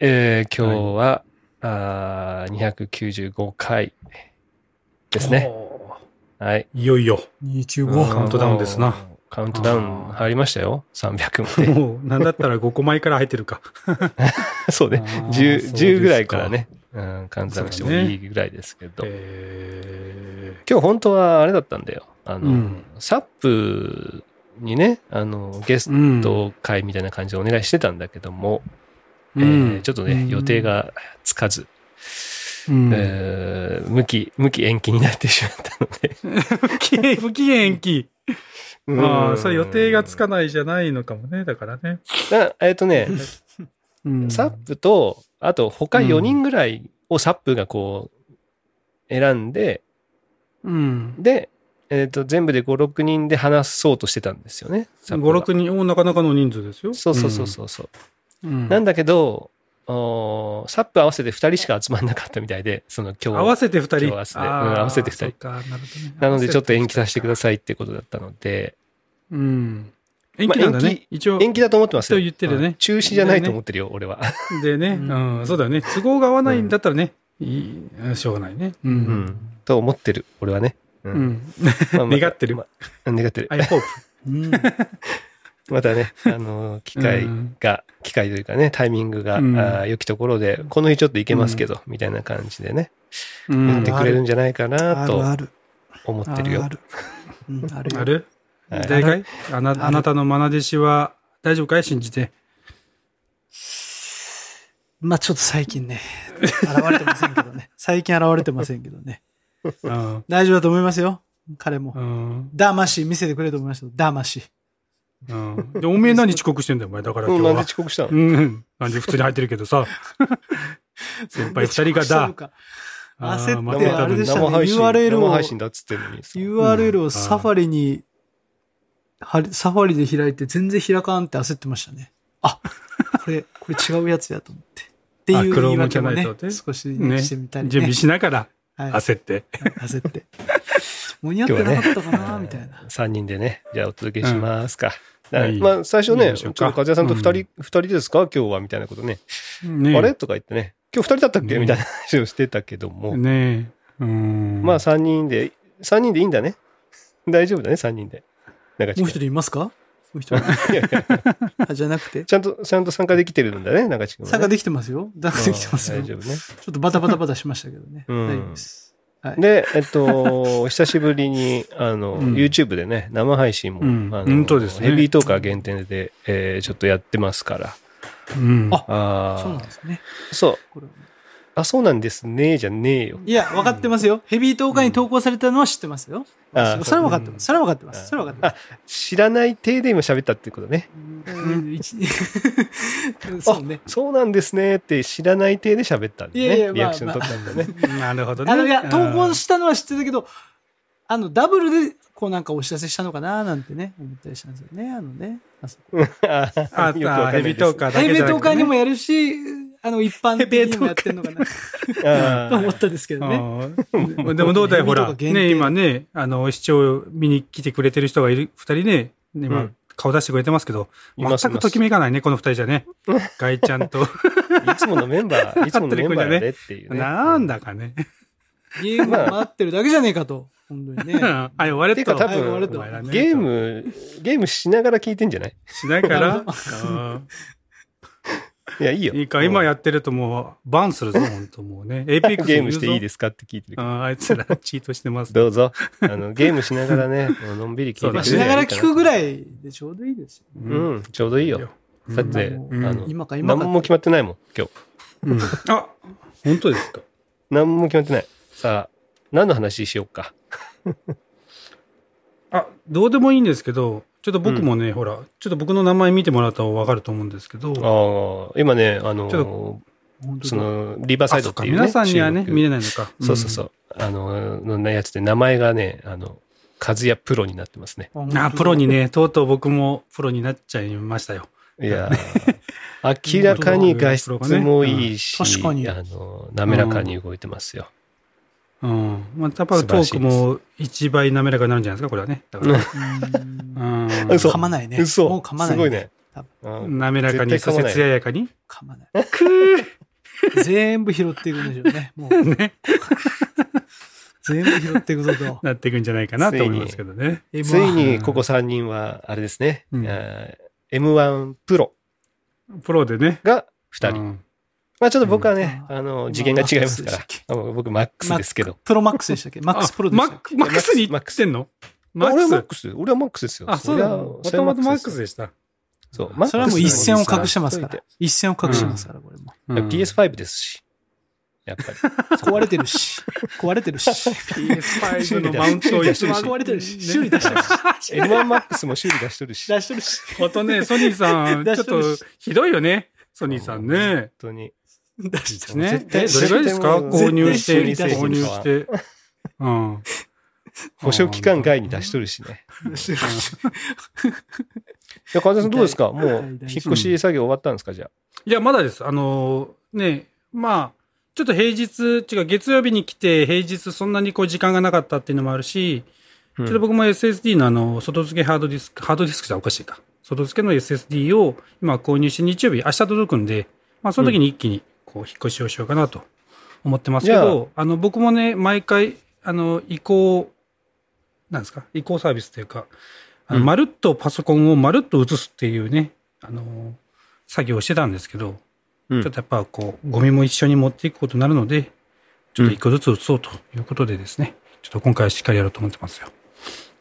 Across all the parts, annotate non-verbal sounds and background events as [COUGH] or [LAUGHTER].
えー、今日は、あー295回ですね。おはい。ーいよいよ。25。カウントダウンですな。カウントダウン入りましたよ。300まで。[LAUGHS] もう、なんだったら5個前から入ってるか。[LAUGHS] そうね。あー 10, そうですか10ぐらいからね、うん、カウントダウンしてもいいぐらいですけど。え今日本当はあれだったんだよ。あの、うんサップにね、あの、ゲスト会みたいな感じでお願いしてたんだけども、うんえーちょっとね、うん予定がつかず、うんえー無期、無期延期になってしまったので。[LAUGHS] 不期延期。ああ、それ予定がつかない。じゃないのかもね。だからね。なえっ、とね、うんサップと、あと他4人ぐらいをサップがこう、選んで、うん。で、えっ、と、全部で5、6人で話そうとしてたんですよね。サッ5、プが6人、おなかなかの人数ですよ。そうそうそうそうそう。うん。なんだけど、おーサップ合わせて2人しか集まんなかったみたいで、その今日。合わせて2人？合わせてうん合わせて二人なねなのでちょっと延期させてくだい。さいってことだったので、うん。延期なんだまあ延ね。一応。延期だと思ってますよ。と言ってるねうん中止じゃないと思ってるよ、俺は。でね、ううん、そうだよね。都合が合わないんだったらね、いい、しょうがないね。う。うんん。と思ってる、俺はね。ううんん。まあまた [LAUGHS] 願ってるまあ願ってる。I hope. うん。またね、あの、機会うんが、機会というかね、タイミングが、うんあー良きところで、この日ちょっと行けますけど、みたいな感じでね、うん言ってくれるんじゃないかなと。思ってるよあ。る。うんあるよある？はい大概あなあなたの愛弟子は大丈夫かい？信じて。まあちょっと最近ね、現れてませんけどね。[LAUGHS] 最近現れてませんけどね。うん。大丈夫だと思いますよ。彼もう。ん。魂見せてくれると思いましたよ。魂。うん。で、おめえ何遅刻してんだよ、お前。だからうん、なんで今日は。遅刻したの？うん。なんで普通に入ってるけどさ。[LAUGHS] 先輩二人がだ。焦って、あれでしたね。生配信、URL を生配、信だっつってんのにさ。URL をサファリに、はりサファリで開いて全然開かんって焦ってましたね。あ、これ、これ違うやつやと思って。っていう言い訳もねあ Chrome じゃないとね少しね。してみたりね。準備しながらはい、焦って。焦って。間に合ってなかったかな、みたいな。[LAUGHS] 3人でね、じゃあお届けしますか。だはいまあ、最初いいね、ちょっと和也さんと2人、うん二人ですか？今日はみたいなことね。ねあれ？とか言ってね、今日2人だったっけ？ねみたいな話をしてたけども。ねえ。うん。まあ、3人で、3人でいいんだね。大丈夫だね、3人で。中地君もう一人いますか？もう一人。[LAUGHS] じゃなくて。ちゃんと、ちゃんと参加できてるんだね、中地君はね。参加できてますよ。参加できてますよ。うん大丈夫ね。ちょっとバタバタバタしましたけどね。うん大丈夫です。はい。で、えっと、[LAUGHS] 久しぶりに、あの、うん YouTube でね、生配信も、うんあのねヘビートーカー限定で、えーちょっとやってますから。うん。あああ、そうなんですね。そう。あ、そうなんですね、じゃねえよ。いや、分かってますよ。ヘビートーカーに投稿されたのは知ってますよ。あそれは分かってます。それは分かってまあす。それは分かって知らない体で今喋ったってことね。そうね。そうなんですねって知らない体で喋ったんだね。いやいやリアクション取ったんだね。[LAUGHS] なるほどね。あの、いや、投稿うんしたのは知ってたけど、あの、ダブルで、こうなんかお知らせしたのかななんてね、思ったりしたんですよね。あのね。あそこ [LAUGHS] あヘビートーカーだヘビートーカーにもややるし、あの、一般的にもやってんのかなと思ったんですけどね。ね。でもどうだよ、ほら。ね、今ね、あの、視聴見に来てくれてる人がいる、二人ね、今うん、顔出してくれてますけど、全くときめかないね、この二人じゃね。ガイちゃんと。[LAUGHS] いつものメンバー、[LAUGHS] いつものメンバーやでっていうね。なんだかね。ゲームを待ってるだけじゃねえかと。本当にね。[LAUGHS] はい、終われてか多分、ゲーム、ゲームしながら聞いてんじゃない？しないからいや、いいよ。いいか、今やってるともう、バンするぞ、[LAUGHS] 本当もうね。エイペックスゲームしていいでですか？って聞いてるけど。ああいつらチートしてます。どうぞ。あの、ゲームしながらね、[LAUGHS] のんびり聞いてしながら聞くぐい。らいでちょうどいいですよ。うん、ちょうどいいよ。だって、うんあの、今か今か。何も決まってないもん、今日。うん [LAUGHS] あ、本当ですか？何も決まってない。さあ、何の話しようか。あ、どうでもいいんですけど、ちょっと僕もね、ほら、ちょっと僕の名前見てもらったらわかると思うんですけど、ああ、今ね、あのちょっ本当だその、リバーサイドっていうね。皆さんにはね、見れないのか。そうそうそう。あの、のなやつで名前がね、あの、カズヤプロになってますね。うん。あ、プロに。ね、とうとう僕もプロになっちゃいましたよ。いやー、[LAUGHS] 明らかに画質もいいし、うん確かにあの、滑らかに動いてますよ。うん。まあ、やっぱトークも一倍滑らかになるんじゃないですか、これはね。だから。うんうん。嘘噛まないね。嘘もう噛まない。すごいね。滑らかに、そして艶やかに？噛まない。くー全部拾っていくんでしょうね。もう、[LAUGHS] ね。全部拾っていくぞと。なっていくんじゃないかなと思いますけどね。ついにここ3人は、あれですね、うんえー M1 プロプロでね。が2人。うんまあちょっと僕はね、うんあの、次元が違いますから僕マックスですけど。プロマックスでしたっけ？マックスプロでしたっけ？あマックマックスに行ってんの？マッ俺はマッククス。俺はマックスですよ。スあ、そうなの？りゃもともとマックスででした。そう。それはもう一線を隠してますから。一線を隠してますから、これも。うん PS5 ですし。やっぱり。[LAUGHS] 壊れてるし。壊れてるし。PS5 のマウントを一緒に [LAUGHS] 壊れてるし。修理出してるし。L1MAX も修理出しとるし。出してるし。ほんとね、ソニーさん、[LAUGHS] ちょっとひどいよね。ソニーさんね。本当に。出してる。ね。絶対えどれぐらいですか？購入して、購入して。うん。保証期間外に出しとるしね。いや、川田さんどうですか？もう、引っ越し作業終わったんですか？じゃあ。いや、まだです。あのーね、まあ、ちょっと平日、違う、月曜日に来て、平日そんなにこう時間がなかったっていうのもあるし、うんちょっと僕も SSD のあの、外付けハードディスク、ハードディスクじゃおかしいか。外付けの SSD を今購入して日曜日、明日届くんで、まあその時に一気にこう引っ越しをしようかなと思ってますけど、あの、僕もね、毎回、あの、移行、なんですか、移行サービスというか、あのうんまるっとパソコンをまるっと移すっていうね、あの、作業をしてたんですけど、うんちょっとやっぱこう、ゴミも一緒に持っていくことになるので、ちょっと一個ずつ移そうということでですね、ちょっと今回はしっかりやろうと思ってますよ。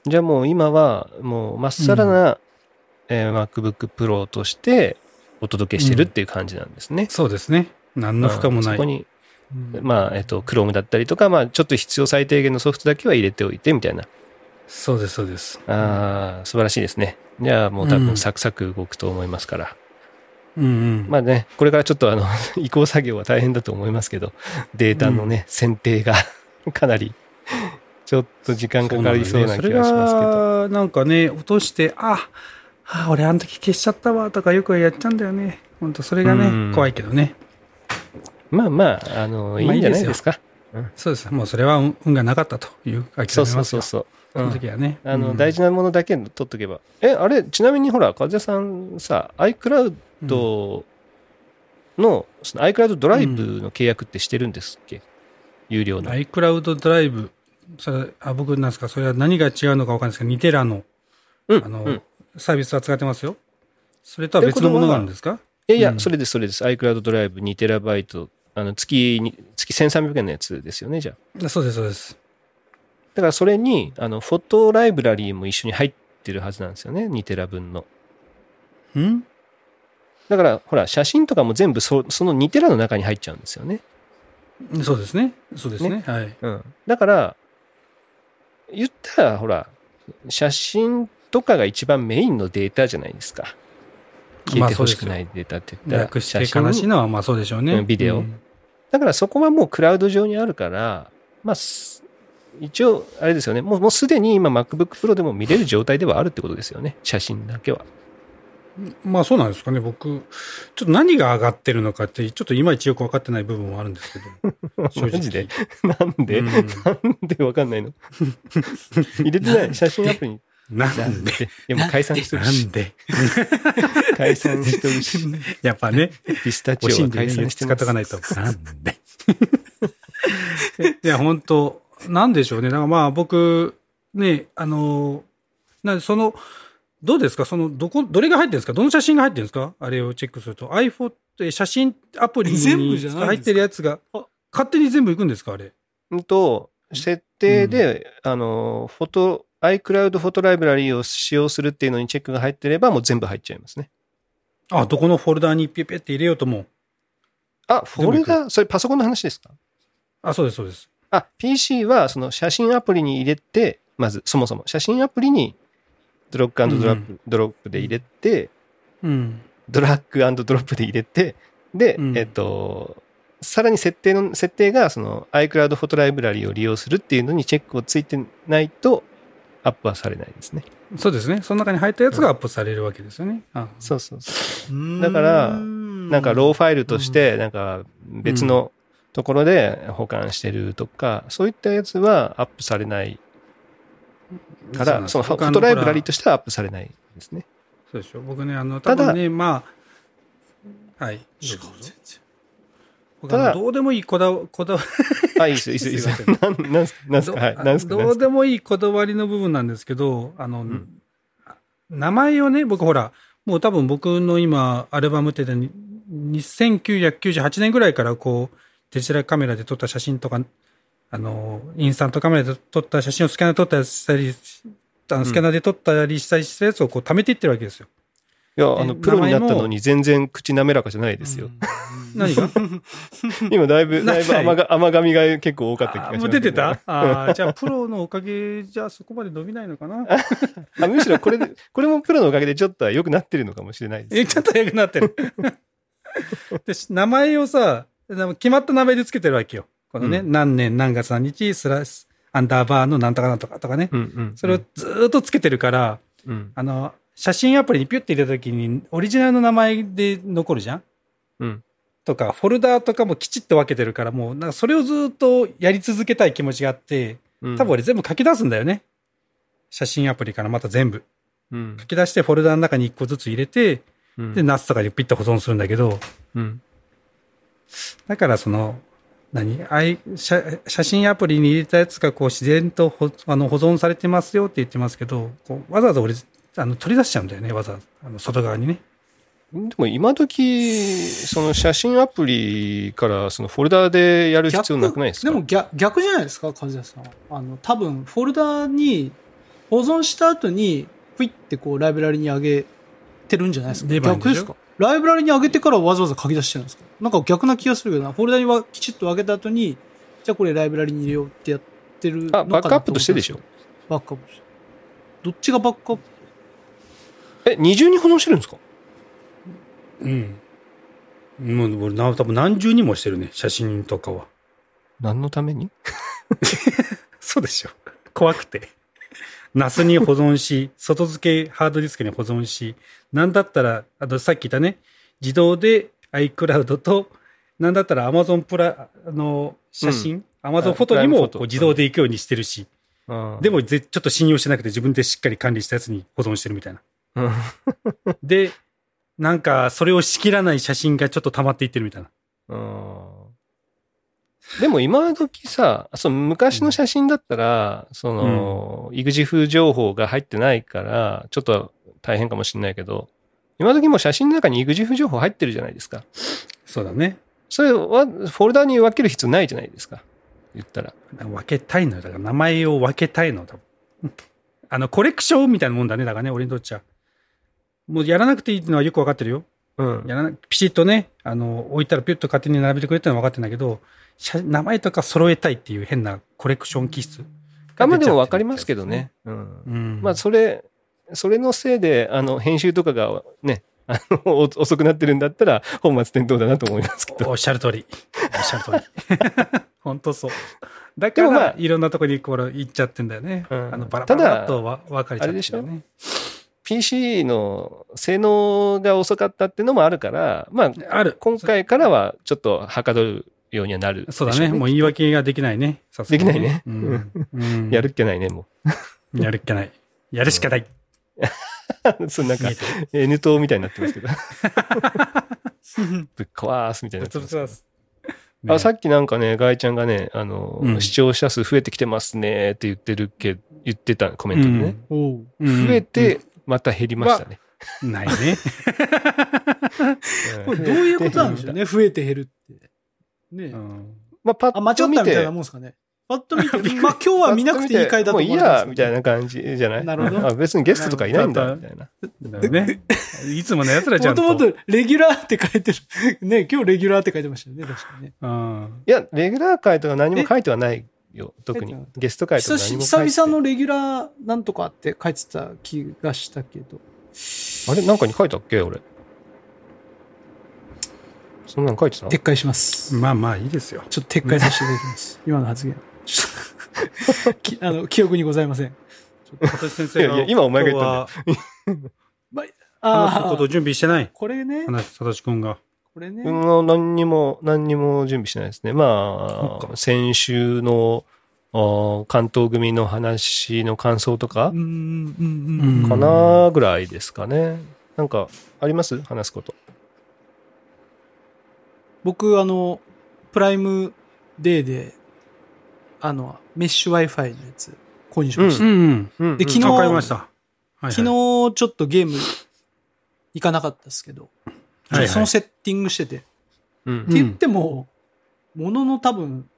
じゃあもう今は、もうまっさらな、えー MacBook Pro としてお届けしてるっていう感じなんですね。そうですね。何の負荷もない。そこに、うんまあ、えっと、Chrome だったりとか、まあ、ちょっと必要最低限のソフトだけは入れておいてみたいな。そうです、そうです。ああ、素晴らしいですね。じゃあもう多分うんサクサク動くと思いますから。うんうん。まあね、これからちょっとあの、[LAUGHS] 移行作業は大変だと思いますけど、データのね、選定が [LAUGHS] かなり、ちょっと時間かかりそうな気がしますけど。それが、なんかね、落として、あ、あ、俺あの時消しちゃったわ、とかよくやっちゃうんだよね。本当それがうんね、怖いけどね。まあまあ、あの、いまあいんじゃないですか。そうです。もうそれは運運がなかったという諦めますそようそうそうそう。その時はね。あの、うん大事なものだけ取っとけば。え、あれ、ちなみにほら、風さんさ、iCloud の、その iCloud ドライブの契約ってしてるんですっけ、有料の。iCloud ドライブ、それ、あ、僕なんですか、それは何が違うのかわかんないですけど、ニテラの、うん。あの、うんサービスは使ってますよ。それとは別のものがあるんですか？いやいや、うんそれです、それです。iCloud ドライブ 2TB、あの、月に、月1300円のやつですよね、じゃあ。そうです、そうです。だからそれに、あの、フォトライブラリーも一緒に入ってるはずなんですよね、2テラ分の。ん？だから、ほら、写真とかも全部そその2テラの中に入っちゃうんですよね。そうですね。そうですね。はい。うん。だから、言ったら、ほら、写真とかが一番メインのデータじゃないですか。消えてほしくないデータって言ったら、悲しいのは、まあそうでしょうね。うんビデオうんだからそこはもうクラウド上にあるから、まあ、す一応、あれですよね。もうもうすでに今 MacBook Pro でも見れる状態ではあるってことですよね。写真だけは。まあそうなんですかね。僕、ちょっと何が上がってるのかって、ちょっといまいちよく分かってない部分もあるんですけど。[LAUGHS] 正直で？なんで、うんなんでわかんないの？[LAUGHS] 入れてない？写真アプリに。ななんんで？でいやもう解散してるしなん。で？[LAUGHS] 解散してるし。やっぱね、ピスタチオは解散してます使っとか。ないと。なんで？[LAUGHS] いや、本当なんでしょうね。だからまあ僕、ね、あの、なその、どうですか？その、どこ、どれが入ってるんですか？どの写真が入ってるんですか？あれをチェックすると。iPhone って写真アプリに全部じゃないんですか？入ってるやつが、勝手に全部いくんですか？あれ。うんと、設定で、あの、フォト、iCloud フォトライブラリーを使用するっていうのにチェックが入ってれば、もう全部入っちゃいますね。あ、どこのフォルダーにピュピュって入れようとも。あ、フォルダ、それパソコンの話ですか？あ、そうです、そうです。あ、PC はその写真アプリに入れて、まずそもそも写真アプリにドロッグドラップ、ドロップで入れて、うん。ドラッグドロップで入れて、で、うんえっと、さらに設定の、設定がその iCloud フォトライブラリーを利用するっていうのにチェックをついてないとアップはされないですね。そうですね。その中に入ったやつがアップされるわけですよね。あそうそうそう。だだからなんかローファイルとして、なんか別のところで保管してるとか、そういったやつはアップされないから、そのフォトライブラリーとしてはアップされないですね。そうでしょ。僕ね、あの、ただ多分ね、まあ、はい。違う、全然。僕ただどうでもいいこだわ、こだわあ、いいですよ、いいですよ、いいです [LAUGHS] ん。なんすか、なんすか、はい、なんすか？どうでもいいこだわりの部分なんですけど、あの、ん。名前をね、僕ほら、もう多分僕の今、アルバムってに1998年ぐらいからこう、デジタルカメラで撮った写真とか、あの、インスタントカメラで撮った写真をスキャナーで撮ったりしたり、あのスキャナーで撮ったりしたりしたやつをこう貯めていってるわけですよ。いや、あの、でプロになったのに全然口滑らかじゃないですよ。[LAUGHS] 何が？[LAUGHS] 今だいぶ、だいぶない甘が甘噛みが結構多かった気がしますあもう出てた？ああ、じゃあプロのおかげじゃそこまで伸びないのかな？[LAUGHS] あむしろこれで、これもプロのおかげでちょっとは良くなってるのかもしれないです。え、ちょっと良くなってる。で、し名前をさ、決まった名前でつけてるわけよ。このね、う何年何月何日、スラス、アンダーバーのなんとかなんとかとかね。うんうん。それをずーっとつけてるから、うん。あの、写真アプリにピュッて入れた時に、オリジナルの名前で残るじゃん？うん。とか、フォルダーとかもきちっと分けてるから、もう、なんかそれをずーっとやり続けたい気持ちがあって、うん多分俺全部書き出すんだよね。写真アプリからまた全部。うん書き出してフォルダーの中に一個ずつ入れて、うんで、ナスとかでピッと保存するんだけど、うん。だからその、何？あい写写真アプリに入れたやつがこう自然とほあの保存されてますよって言ってますけど、こうわざわざ俺、あの取り出しちゃうんだよね、わざ。あの外側にね。でも今時、その写真アプリからそのフォルダーでやる必要なくないですか？でも逆逆じゃないですか、和也さんは。あの、多分、フォルダに保存した後に、プイってこう、ライブラリに上げてるんじゃないですか？逆ですか？ライブラリに上げてからわざわざ書き出してるんですか？なんか逆な気がするけどな。フォルダにはきちっと上げた後に、じゃあこれライブラリに入れようってやってるのかあ、なバックアップとしてでしょ？バックアップ。どっちがバックアップ？え、二重に保存してるんですか？うん。もう俺な、多分何重にもしてるね、写真とかは。何のために？[LAUGHS] そうでしょ。怖くて。ナスに保存し、外付けハードディスクに保存し、なんだったら、あとさっき言ったね、自動で iCloud と、なんだったら Amazon プラ、あの、写真、Amazon フォトにもこう自動で行くようにしてるし、でも、もぜちょっと信用してなくて自分でしっかり管理したやつに保存してるみたいな。うんで、なんか、それをしきらない写真がちょっと溜まっていってるみたいな。うんでも今時さ、その昔の写真だったら、その、育児風情報が入ってないから、ちょっと大変かもしれないけど、今時もう写真の中に育児風情報入ってるじゃないですか。そうだね。それは、フォルダに分ける必要ないじゃないですか。言ったら。分けたいのよ。だから名前を分けたいの、多分。あの、コレクションみたいなもんだね。だからね、俺にとっちゃ。もうやらなくていいっていうのはよく分かってるよ。うん。やらな、ピシッとね、あの、置いたらピュッと勝手に並べてくれってのは分かってんだけど、写名前とか揃えたいっていう変なコレクション気質。あんまでも分かりますけどね。うん。うん。まあ、それ、それのせいで、あの、編集とかがね、あの、お遅くなってるんだったら、本末転倒だなと思いますけど。おっしゃる通り。おっしゃる通り。[LAUGHS] 本当そう。だから、まあいろんなとこにこれ行っちゃってんだよね。うんあの、バラバラとわ分かれちゃってるよね。PC の性能が遅かったっていうのもあるから、まあ、ある。今回からはちょっとはかどるようにはなるでしょそうだね。もう言い訳ができないね。さすがにできないねうん。うん [LAUGHS] やるっけないね、もやるっきゃない。やるしかない。う。[LAUGHS] そうなんか N 党 [LAUGHS] みたいになってますけど。ぶっ壊すみたいになってます。す。あさっきなんかね、ガイちゃんがね、あの、うん視聴者数増えてきてますねって言ってるけ、言ってたコメントでね。うん増えて、ままた減りましたね。ないね。[LAUGHS] これどういうことなんでしょうね、増えて減るって。ねうんまあ、パあ、間違ッと見てったみたいな、もんですかね。パッと見て、まあ今日は見なくていい回だともういい思われてますや、みたいな感じじゃない？なるほどあ別にゲストとかいないんだ、みたいな。だよね。いつもの奴らちゃんと。もともとレギュラーって書いてる。ね、今日レギュラーって書いてましたよね、確かにね。うん。いや、レギュラー会とか何も書いてはないよ、特に。ゲスト会とか何も書いて久々のレギュラーなんとかって書いてた気がしたけど。あれ？なんかに書いたっけ？俺。そんなの書いてた？撤回します。まあまあいいですよ。ちょっと撤回させていただきます。[LAUGHS] 今の発言。[LAUGHS] あの、記憶にございません。今年先生が。いやいや今お前が言ったんだよ [LAUGHS] 話すこと、準備してない。これね。話す、さとしくんが。これね。うん、何にも、何にも準備してないですね。まあ、先週の、あ関東組の話の感想とか。かなぐらいですかね。なんか、あります？話すこと。僕、あの、プライムデーで、あの、メッシュ Wi-Fi のやつ購入しました。うんうん。うんで昨日昨日ちょっとゲーム行かなかったですけど、はいはいそのセッティングしてて。うんって言っても、ものの多分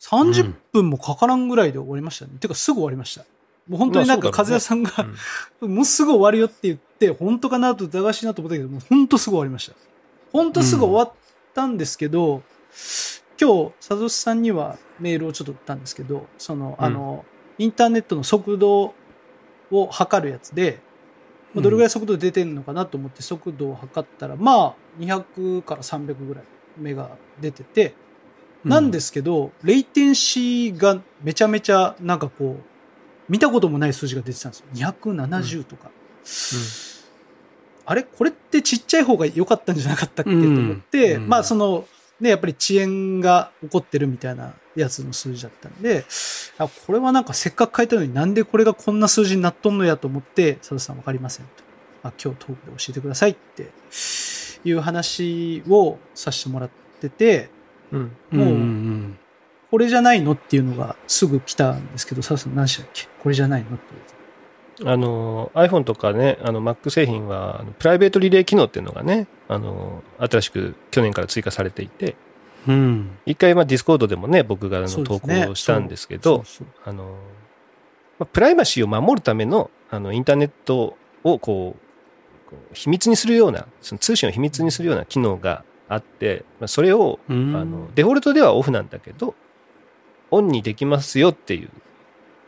30分もかからんぐらいで終わりましたね。てかすぐ終わりました。もう本当になんか和也さんが、もうすぐ終わるよって言って、本当かなと疑わしいなと思ったけど、もう本当すぐ終わりました。本当すぐ終わったんですけど、今日、佐藤さんにはメールをちょっと打ったんですけど、その、うんあの、インターネットの速度を測るやつで、まあどれぐらい速度出てるのかなと思って速度を測ったら、まあ、200から300ぐらい目が出てて、なんですけど、レイテンシーがめちゃめちゃなんかこう、見たこともない数字が出てたんですよ。270とか。あれ？これってちっちゃい方が良かったんじゃなかったっけと思って、うん。まあその、ね、やっぱり遅延が起こってるみたいなやつの数字だったんで、あこれはなんかせっかく書いたのになんでこれがこんな数字になっとんのやと思って、佐藤さんわかりませんと。あ今日トークで教えてくださいっていう話をさせてもらってて、うんうん、もううんこれじゃないのっていうのがすぐ来たんですけど、さん何でしたっけ？これじゃないのって言われて。あの iPhone とかね、あの Mac 製品はプライベートリレー機能っていうのがね、あの新しく去年から追加されていて、うん。うん一回、まあ、ディスコードでもね、僕があの投稿したんですけど、あの、まあ、プライバシーを守るための、あの、インターネットをこう、こう秘密にするような、その通信を秘密にするような機能があって、まあ、それを、うん。あの、デフォルトではオフなんだけど、オンにできますよっていう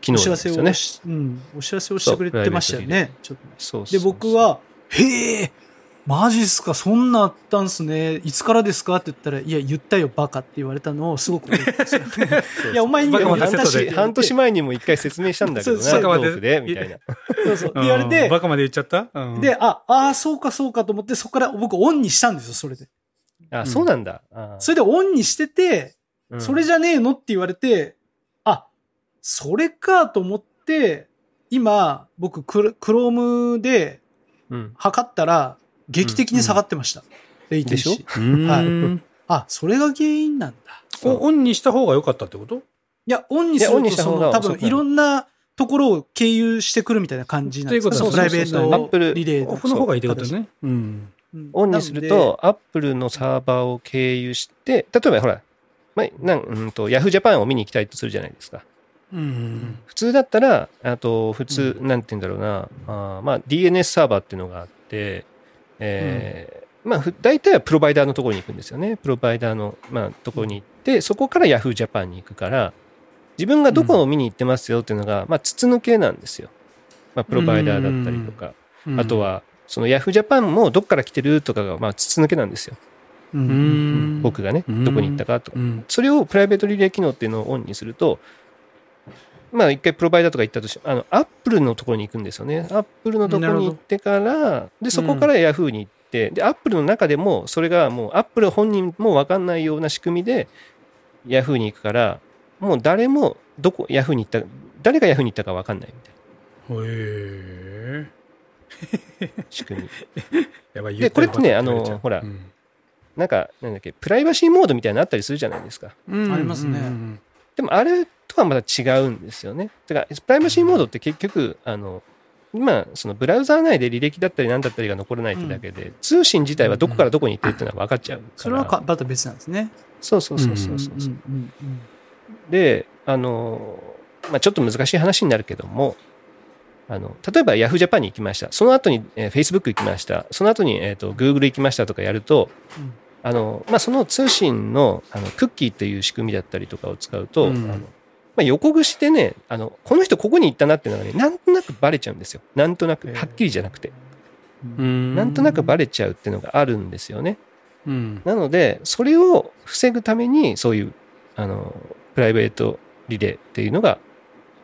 機お能知らせをなんですよね。し、うん、お知らせをしてくれてましたよね。ちょっとそうそうで、僕、は、へえ、マジっすか、そんなあったんすね。いつからですかって言ったら、いや、言ったよ、バカって言われたのをすごく。いや、お前にもまでセットで言ったし、半年前にも一回説明したんだけどね、そうトバカまでで、みたいな。そうそう。うん言われて、バカまで言っちゃった、うんで、あ、ああ、そうか、そうかと思って、そこから僕オンにしたんですよ、それで。あ、そうなんだ。あそれでオンにしてて、うんそれじゃねえのって言われて、あ、それかと思って、今、僕クロ、クロームでうん。測ったら、劇的に下がってました。レイテンシーでしうんはい。あ、それが原因なんだ。おオンにした方が良かったってこと？いや、オンにすると、にした方がその、多分、いろんなところを経由してくるみたいな感じなんです。かということプライベートリレーのオフの方がいいってことね。うん。うん。オンにすると、アップルのサーバーを経由して、例えばほら、まあ、なんうんと、ヤフージャパンを見に行きたいとするじゃないですか。普通だったら、あと、普通、なん。て言うん。だろうな、あまあ、DNS サーバーっていうのがあって、えーまあ、大体はプロバイダーのところに行くん。ですよね。プロバイダーの、まあ、ところに行って、そこからヤフージャパンに行くから、自分がどこを見に行ってますよっていうのが、まあ、筒抜けなん。ですよ。まあ、プロバイダーだったりとか、あと、は、そのヤフージャパンもどっから来てるとかが、まあ、筒抜けなん。ですよ。僕がね、どこに行ったかとか。それをプライベートリレー機能っていうのをオンにすると、まあ一回プロバイダーとか行ったとして、あの、アップルのところに行くんですよね。アップルのところに行ってから、で、そこからヤフーに行って、で、アップルの中でも、それがもうアップル本人もわかんないような仕組みで、ヤフーに行くから、もう誰も、どこ、ヤフーに行った、誰がヤフーに行ったかわかんないみたいへえ。な仕組み。[LAUGHS] やばい。でこれってねあのほらうんなんか、なんだっけ、プライバシーモードみたいなのあったりするじゃないですか。うんありますねうんでもあれとはまた違うんですよね。だから、プライバシーモードって結局、あの、今、そのブラウザー内で履歴だったり何だったりが残らないってだけで、通信自体はどこからどこに行ってるっていうのは分かっちゃうから。それはかまた別なんですね。そうそうそうそうそう。うんうんうんで、あの、まあ、ちょっと難しい話になるけども、あの、例えば Yahoo Japan に行きました。その後に、えー Facebook 行きました。その後に、えっ、と、Google 行きましたとかやると、うんあの、まあ、その通信の、あの、クッキーっていう仕組みだったりとかを使うと、うんあの、まあ、横串でね、あの、この人ここに行ったなっていうのがね、なんとなくバレちゃうんですよ。なんとなく、はっきりじゃなくて。うんなんとなくバレちゃうっていうのがあるんですよね。うん。なので、それを防ぐために、そういう、あの、プライベートリレーっていうのが、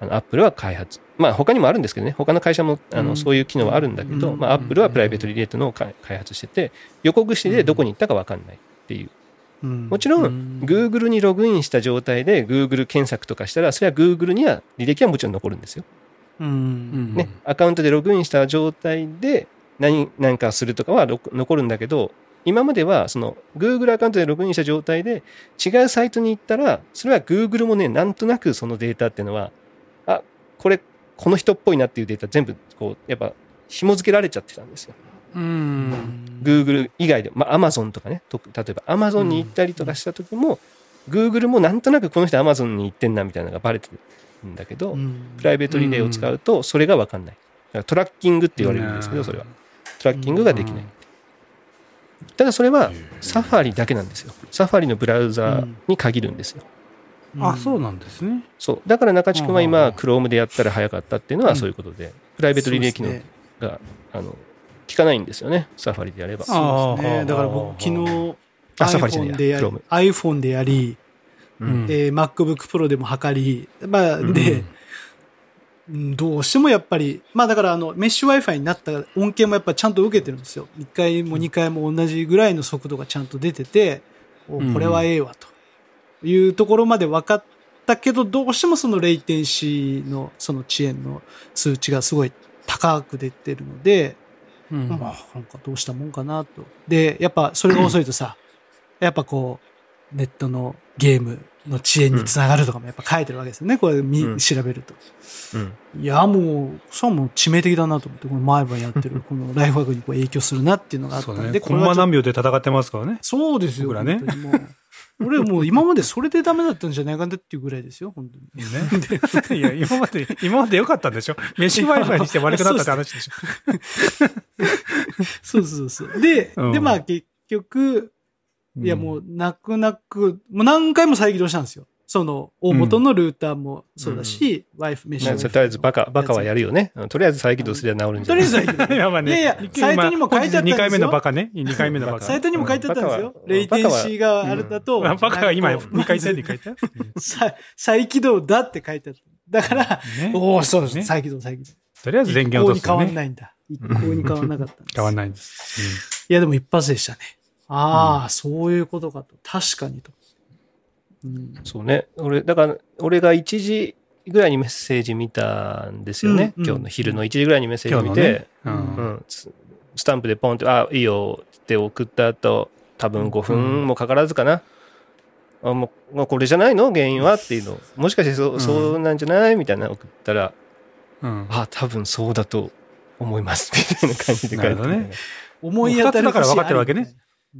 あの、アップルは開発。まあ、他にもあるんですけどね、他の会社も、あの、うんそういう機能はあるんだけど、うんまあ、アップルはプライベートリレーというのを開開発してて、横串でどこに行ったか分かんないっていう。うんもちろん、うん Google にログインした状態で Google 検索とかしたら、それは Google には履歴はもちろん残るんですよ。うんね、アカウントでログインした状態で何何かするとかはろ残るんだけど、今まではその Google アカウントでログインした状態で違うサイトに行ったら、それは Google もね、なんとなくそのデータっていうのは、あ、これ、この人っぽいなっていうデータ全部、こう、やっぱ紐付けられちゃってたんですよ。うん。Google 以外で、まあ Amazon とかね、と例えば Amazon に行ったりとかした時も、Google もなんとなくこの人 Amazon に行ってんなみたいなのがバレてるんだけど、プライベートリレーを使うとそれが分かんない。だからトラッキングって言われるんですけど、それは。トラッキングができない。ただそれはサファリだけなんですよ。サファリのブラウザーに限るんですよ。あ、そうなんですね。そう。だから中地君は今、うん Chrome でやったら早かったっていうのはそういうことで、プライベートリレー機能が、あの、効かないんですよね。サファリでやれば。そうですね。だから僕昨日あサファリじゃない iPhone でやり Chrome、iPhone でやり、うんえー MacBook Pro でも測り、まあ、で、うんどうしてもやっぱり、まあだからあの、メッシュ Wi-Fi になった音源もやっぱちゃんと受けてるんですよ。1回も2回も同じぐらいの速度がちゃんと出てて、おうんこれはええわというところまで分かったけど、どうしてもそのレイテンシーのその遅延の数値がすごい高く出てるので、うんまあ、なんかどうしたもんかなと。で、やっぱそれが遅いとさ、やっぱこう、ネットのゲームの遅延につながるとかもやっぱ書いてるわけですよね。これ見、うん調べると。うん。いや、もう、それはもう致命的だなと思って、この毎晩やってる、[LAUGHS] このライフワークにこう影響するなっていうのがあったんで、ね。はちょっとマ何秒で戦ってますからね。そうですよ。僕らね。俺もう今までそれでダメだったんじゃないかなっていうぐらいですよ、本当に。ね。いや、今まで、今まで良かったんでしょ？メッシュ Wi-Fi にして悪くなったって話でしょそうそうそう。で、うんで、まあ結局、いやもう、泣く泣く、もう何回も再起動したんですよ。その、大元のルーターもそうだし、ワイフ、メッシュとりあえずバカ、バカはやるよね。うんとりあえず再起動すれば治るんじとゃないりあえず再起動。いや、まあね。いやいやサイトにも書いてあったんですよ2回目のバカね。2回目のバカ。[LAUGHS] サイトにも書いてあったんですよ。うんレイテンシーがあれだと。まあバカが今なんかこう2 [LAUGHS] 回戦で書いた？さ再起動だって書いてあった。だから、ねおお、そうですねね。再起動、再起動。とりあえず電一源を落とすよ向に変わんなね。いんだ。一向に変わんなかったんです。変わんないんです。いや、でも一発でしたね。ああ、そういうことかと。確かにと。うん。そうね。俺、だから、俺が1時ぐらいにメッセージ見たんですよね。うんうん。今日の昼の1時ぐらいにメッセージ見て、ね。ううん。うん、ススタンプでポンって、あ、いいよって送った後、多分5分もかからずかな。あもうもうこれじゃないの？原因は？っていうの。をもしかしてそう,、うん。そうなんじゃない？みたいなの送ったら、うん。あ、多分そうだと思います。みたいな感じで書いてね。思い当たるから分かってるわけね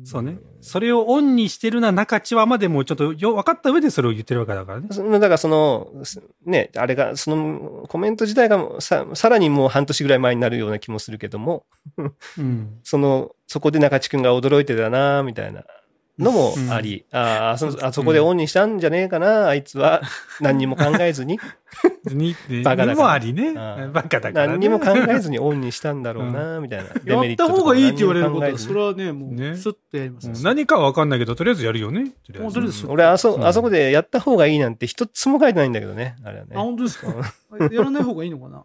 そうね。それをオンにしてるのは中地はまでもうちょっとよ分かった上でそれを言ってるわけだからね。だからその、すね、あれが、そのコメント自体がささらにもう半年ぐらい前になるような気もするけども、うん。[LAUGHS] その、そこで中地君が驚いてたな、みたいなのもあり、ああそ、あそこでオンにしたんじゃねえかな、あいつは。何にも考えずに。に、[LAUGHS] バカだから。にもありね。うんバカだからね。何にも考えずにオンにしたんだろうな、みたいな。デメリットやった方がいいって言われることは、それはね、もね。う、スッとやります。うよん。何かは分かんないけど、とりあえずやるよね。とりあえずもうとりあえず俺あそ、うん。あそこでやった方がいいなんて一つも書いてないんだけどね、あれはあ、ね。本当ですか？やらない方がいいのかな？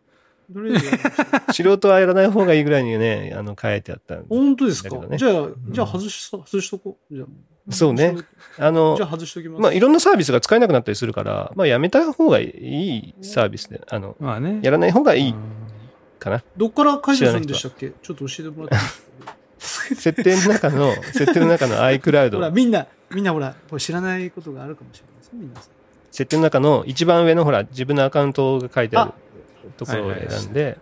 とりあえずやります素人はやらない方がいいぐらいにね、あの、書いてあったんで本当ですか？じゃあ、じゃあ外し、外しとこう。じゃあそうね。あのじゃ、あ外しときます。まあ、いろんなサービスが使えなくなったりするから、まあ、やめた方がいいサービスで、あの、まあね。やらない方がいいうんかな。どっから解除するんでしたっけ？ちょっと教えてもらっていいですか？[LAUGHS] 設定の中の、[LAUGHS] 設定の中のほら、iCloud、みんな、みんなほら、これ知らないことがあるかもしれないですよ、皆さん。設定の中の一番上のほら、自分のアカウントが書いてあるところを選んで、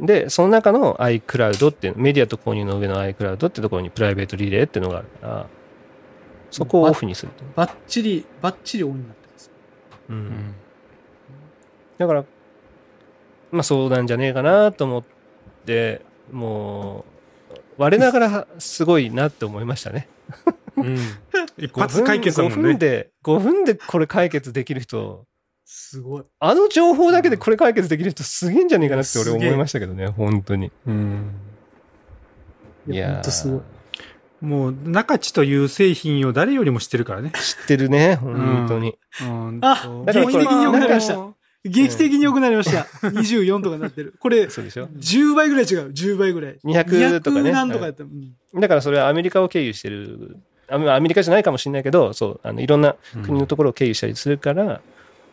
で、その中の iCloud っていう、メディアと購入の上の iCloud ってところにプライベートリレーっていうのがあるから、そこをオフにすると。バッチリ、バッチリオンになってます。う。うんんだから、まあそうなんじゃねえかなと思って、もう、我ながらすごいなって思いましたね。うん。[LAUGHS] 一発解決だも5んね。分で、5分でこれ解決できる人、すごい。あの情報だけでこれ解決できる人すげえんじゃねえかなって俺思いましたけどね、本当に。うん。いや、ほんとすごい。もう、中地という製品を誰よりも知ってるからね。知ってるね、本当に。うんあ劇的に良くなりましたも劇的に良くなりました。24とかになってる。これ、そうでしょ？10倍ぐらい違う。10倍ぐらい。200とかね200何とかやった。うんだからそれはアメリカを経由してる、あアメリカじゃないかもしれないけど、そう、あのいろんなう国のところを経由したりするから、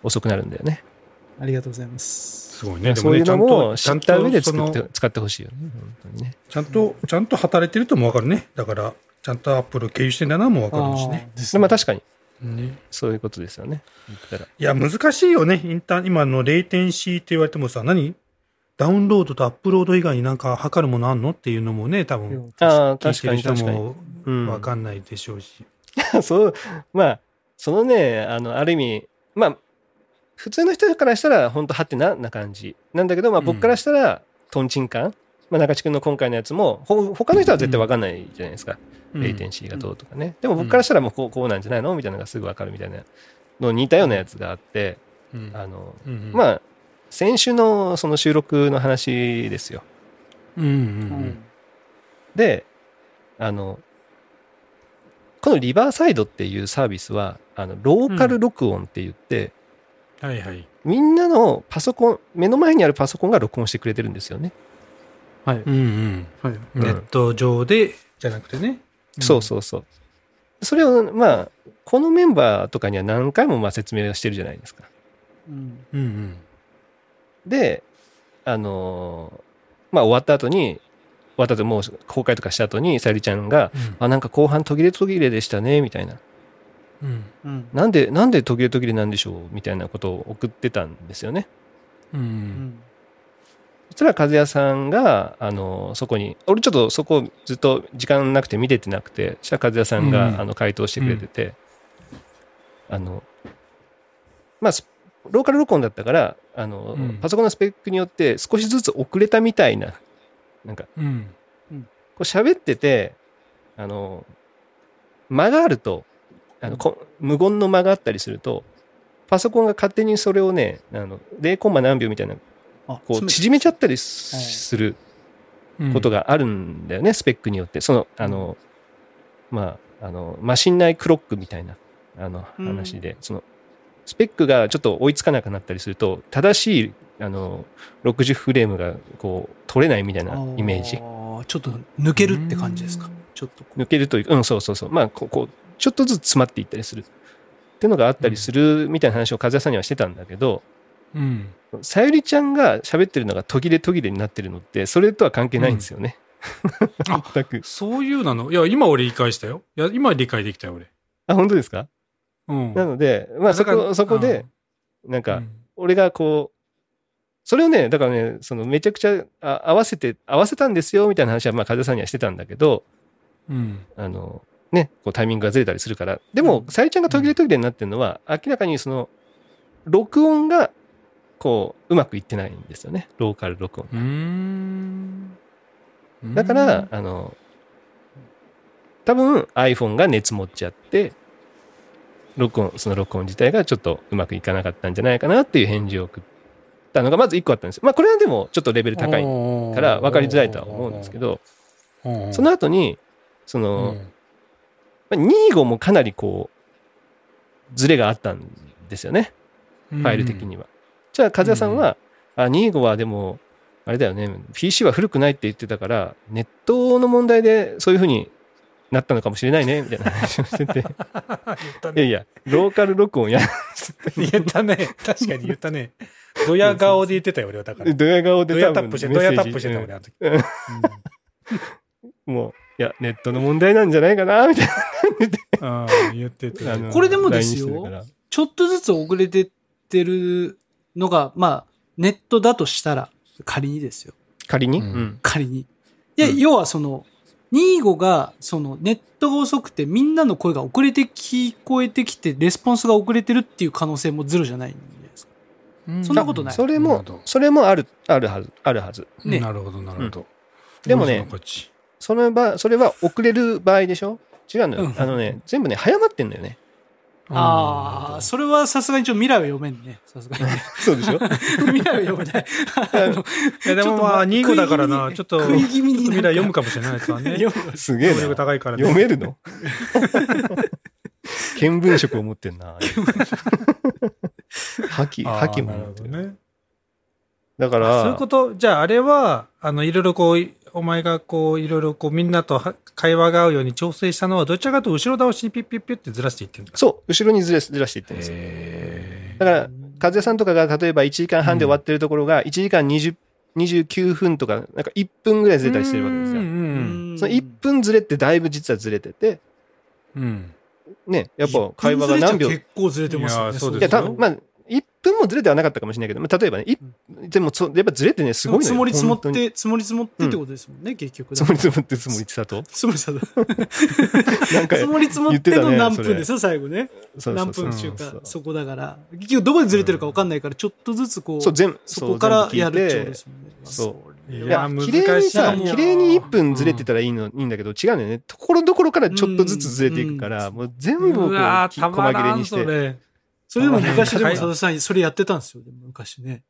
遅くなるんだよね。ありがとうございます。すごいね。でそういうのもねちゃんと、も知ちゃんった上で使ってほしいよね。本当にね。ちゃんと、ちゃんと働いてるともわかるね。だから、ちゃんとアップル経由してんだなもわかるしね。まあ確かに、ねそういうことですよね。いや、難しいよね。インター、今のレイテンシーって言われてもさ、何？ダウンロードとアップロード以外になんか測るものあんの？っていうのもね、多分、ああ、聞いてる人確かに確かに。もうんわかんないでしょうし。[LAUGHS] そう、まあ、そのね、あの、ある意味、まあ、普通の人からしたら、本当はてなな感じ。なんだけど、まあ、うん僕からしたら、トンチンカン。まあ、中地君の今回のやつも、ほ他の人は絶対わかんないじゃないですか。レイテンシーがどうとかね。でも僕からしたらもうこうこうなんじゃないのみたいなのがすぐわかるみたいなのに似たようなやつがあって、うんあの、うんまあ、先週のその収録の話ですよ。うんうんううんんで、あの、このリバーサイドっていうサービスは、あの、ローカル録音って言って、はいはい。みんなのパソコン、目の前にあるパソコンが録音してくれてるんですよね。はい。うんうん。はい。ネット上で、じゃなくてね。そうそうそう。それを、まあ、このメンバーとかには何回もまあ説明をしてるじゃないですか。うん。うんうん。で、あのーまあ終わった後に、終わった後もう公開とかした後に、さゆりちゃんが、あ、なんか後半途切れ途切れでしたね、みたいな。うんうん。なんで、なんで途切れ途切れなんでしょうみたいなことを送ってたんですよね。うんううんん。そしたら和也さんが、あの、そこに、俺ちょっとそこずっと時間なくて見ててなくて、そしたら和也さんが、うんあの回答してくれてて、あの、まあ、スローカル録音だったから、あの、うんパソコンのスペックによって少しずつ遅れたみたいな、なんか、うん。こう喋ってて、あの、間があると、あのこ無言の間があったりすると、パソコンが勝手にそれをね、あの0コンマ何秒みたいな、あこう縮めちゃったりすすることがあるんだよね、スペックによって。その、あの、まあ、あの、マシン内クロックみたいな、あの、うん話で、その、スペックがちょっと追いつかなくなったりすると、正しい、あの、60フレームが、こう、取れないみたいなイメージ。ちょっと抜けるって感じですか？ちょっと。抜けるというか、うん、そうそうそう。まあ、こう、こうちょっとずつ詰まっていったりする。っていうのがあったりするみたいな話を和也さんにはしてたんだけど、うん。さゆりちゃんが喋ってるのが途切れ途切れになってるのって、それとは関係ないんですよね。あ全く。そういうなの？いや、今俺理解したよ。いや、今理解できたよ、俺。あ、本当ですか？うん。なので、まあそこ、そこで、なんか、うん俺がこう、それをね、だからね、そのめちゃくちゃあ合わせて、合わせたんですよ、みたいな話は、まあ、風さんにはしてたんだけど、うん。あの、ね、こうタイミングがずれたりするから。でも、さゆりちゃんが途切れ途切れになってるのは、明らかにその、録音が、こう、うまくいってないんですよね。ローカル録音。うーん。だから、あの、多分 iPhone が熱持っちゃって、録音、その録音自体がちょっとうまくいかなかったんじゃないかなっていう返事を送ったのがまず1個あったんですよ。まあこれはでもちょっとレベル高いから分かりづらいとは思うんですけど、どその後に、その、まあ25もかなりこう、ズレがあったんですよね。フファイル的には。じゃあ、和也さんは、あ、25はでも、あれだよね、PC は古くないって言ってたから、ネットの問題でそういうふうになったのかもしれないね、みたいな話をしてて、いやいや、ローカル録音や、言ったね。確かに言ったね。ドヤ顔で言ってたよ、俺は。だから。ドヤ顔でドヤタップして、ドヤタップしてた、俺、あの [LAUGHS] もう、いや、ネットの問題なんじゃないかな、みたいああ、言ってて。な。あのこれでもですよちょっとずつ遅れてってるのが、まあ、ネットだとしたら、仮にですよ。仮に、うんうん仮に。いや、うん要はその、25が、その、ネットが遅くて、みんなの声が遅れて聞こえてきて、レスポンスが遅れてるっていう可能性もゼロじゃないんじゃないですか。うんそんなことないそれもそれもある、あるはず、あるはず。ねなるほど、なるほど。でもねその場、それは遅れる場合でしょ？違うのよ。うんあのね、全部ね、早まってんだよね。ああ、それはさすがにちょっと未来は読めんね。さすがに。[LAUGHS] そうでしょ？[LAUGHS] 未来は読めない。[LAUGHS] いや、でもまあ、2個だからな、ちょっと、未来読むかもしれないですからね。読むすげえな。能力高いからね。読めるの？見聞色を持ってんな。覇気、覇気も持ってる。ほどね。だかそういうらこ、と、じゃああれは、あの、いろいろこう、お前がこう、いろいろこう、みんなとは会話が合うように調整したのは、どちらかと後ろ倒しにピッピッピッってずらしていってるんだ。そう、後ろにずらずらしていってるんですだから、和也さんとかが例えば1時間半で終わってるところが、1時間20 29分とか、なんか1分ぐらいずれたりしてるわけですよ。うんうんうんその1分ずれってだいぶ実はずれてて、うん。ね、やっぱ会話が何秒、い結構ずれてますよね。いやそうや、ですよたまあ、1分もずれてはなかったかもしれないけど、まあ、例えばね、いでもやっぱずれてね、すごいのよ。積もり積もっ。て、積もり積もってってことですもんね、[LAUGHS] 結局。積もり積もって積もりってたと。積もり積もって。なんか、積もり積もっての何分ですよ、最後ね。そう何そうそう分中か、そこだから。結局どこでずれてるか分かんないから、ちょっとずつこう、そう、全部、そこからやるってことでそうすもんね。そういいや綺麗にさ、綺麗に1分ずれてたらいいの、いいんだけど、違うんだよね。ところどころからちょっとずつずれていくから、もう全部をこう、細切れにして。それ。でも昔でもはい佐田さん、それやってたんですよ、昔ね。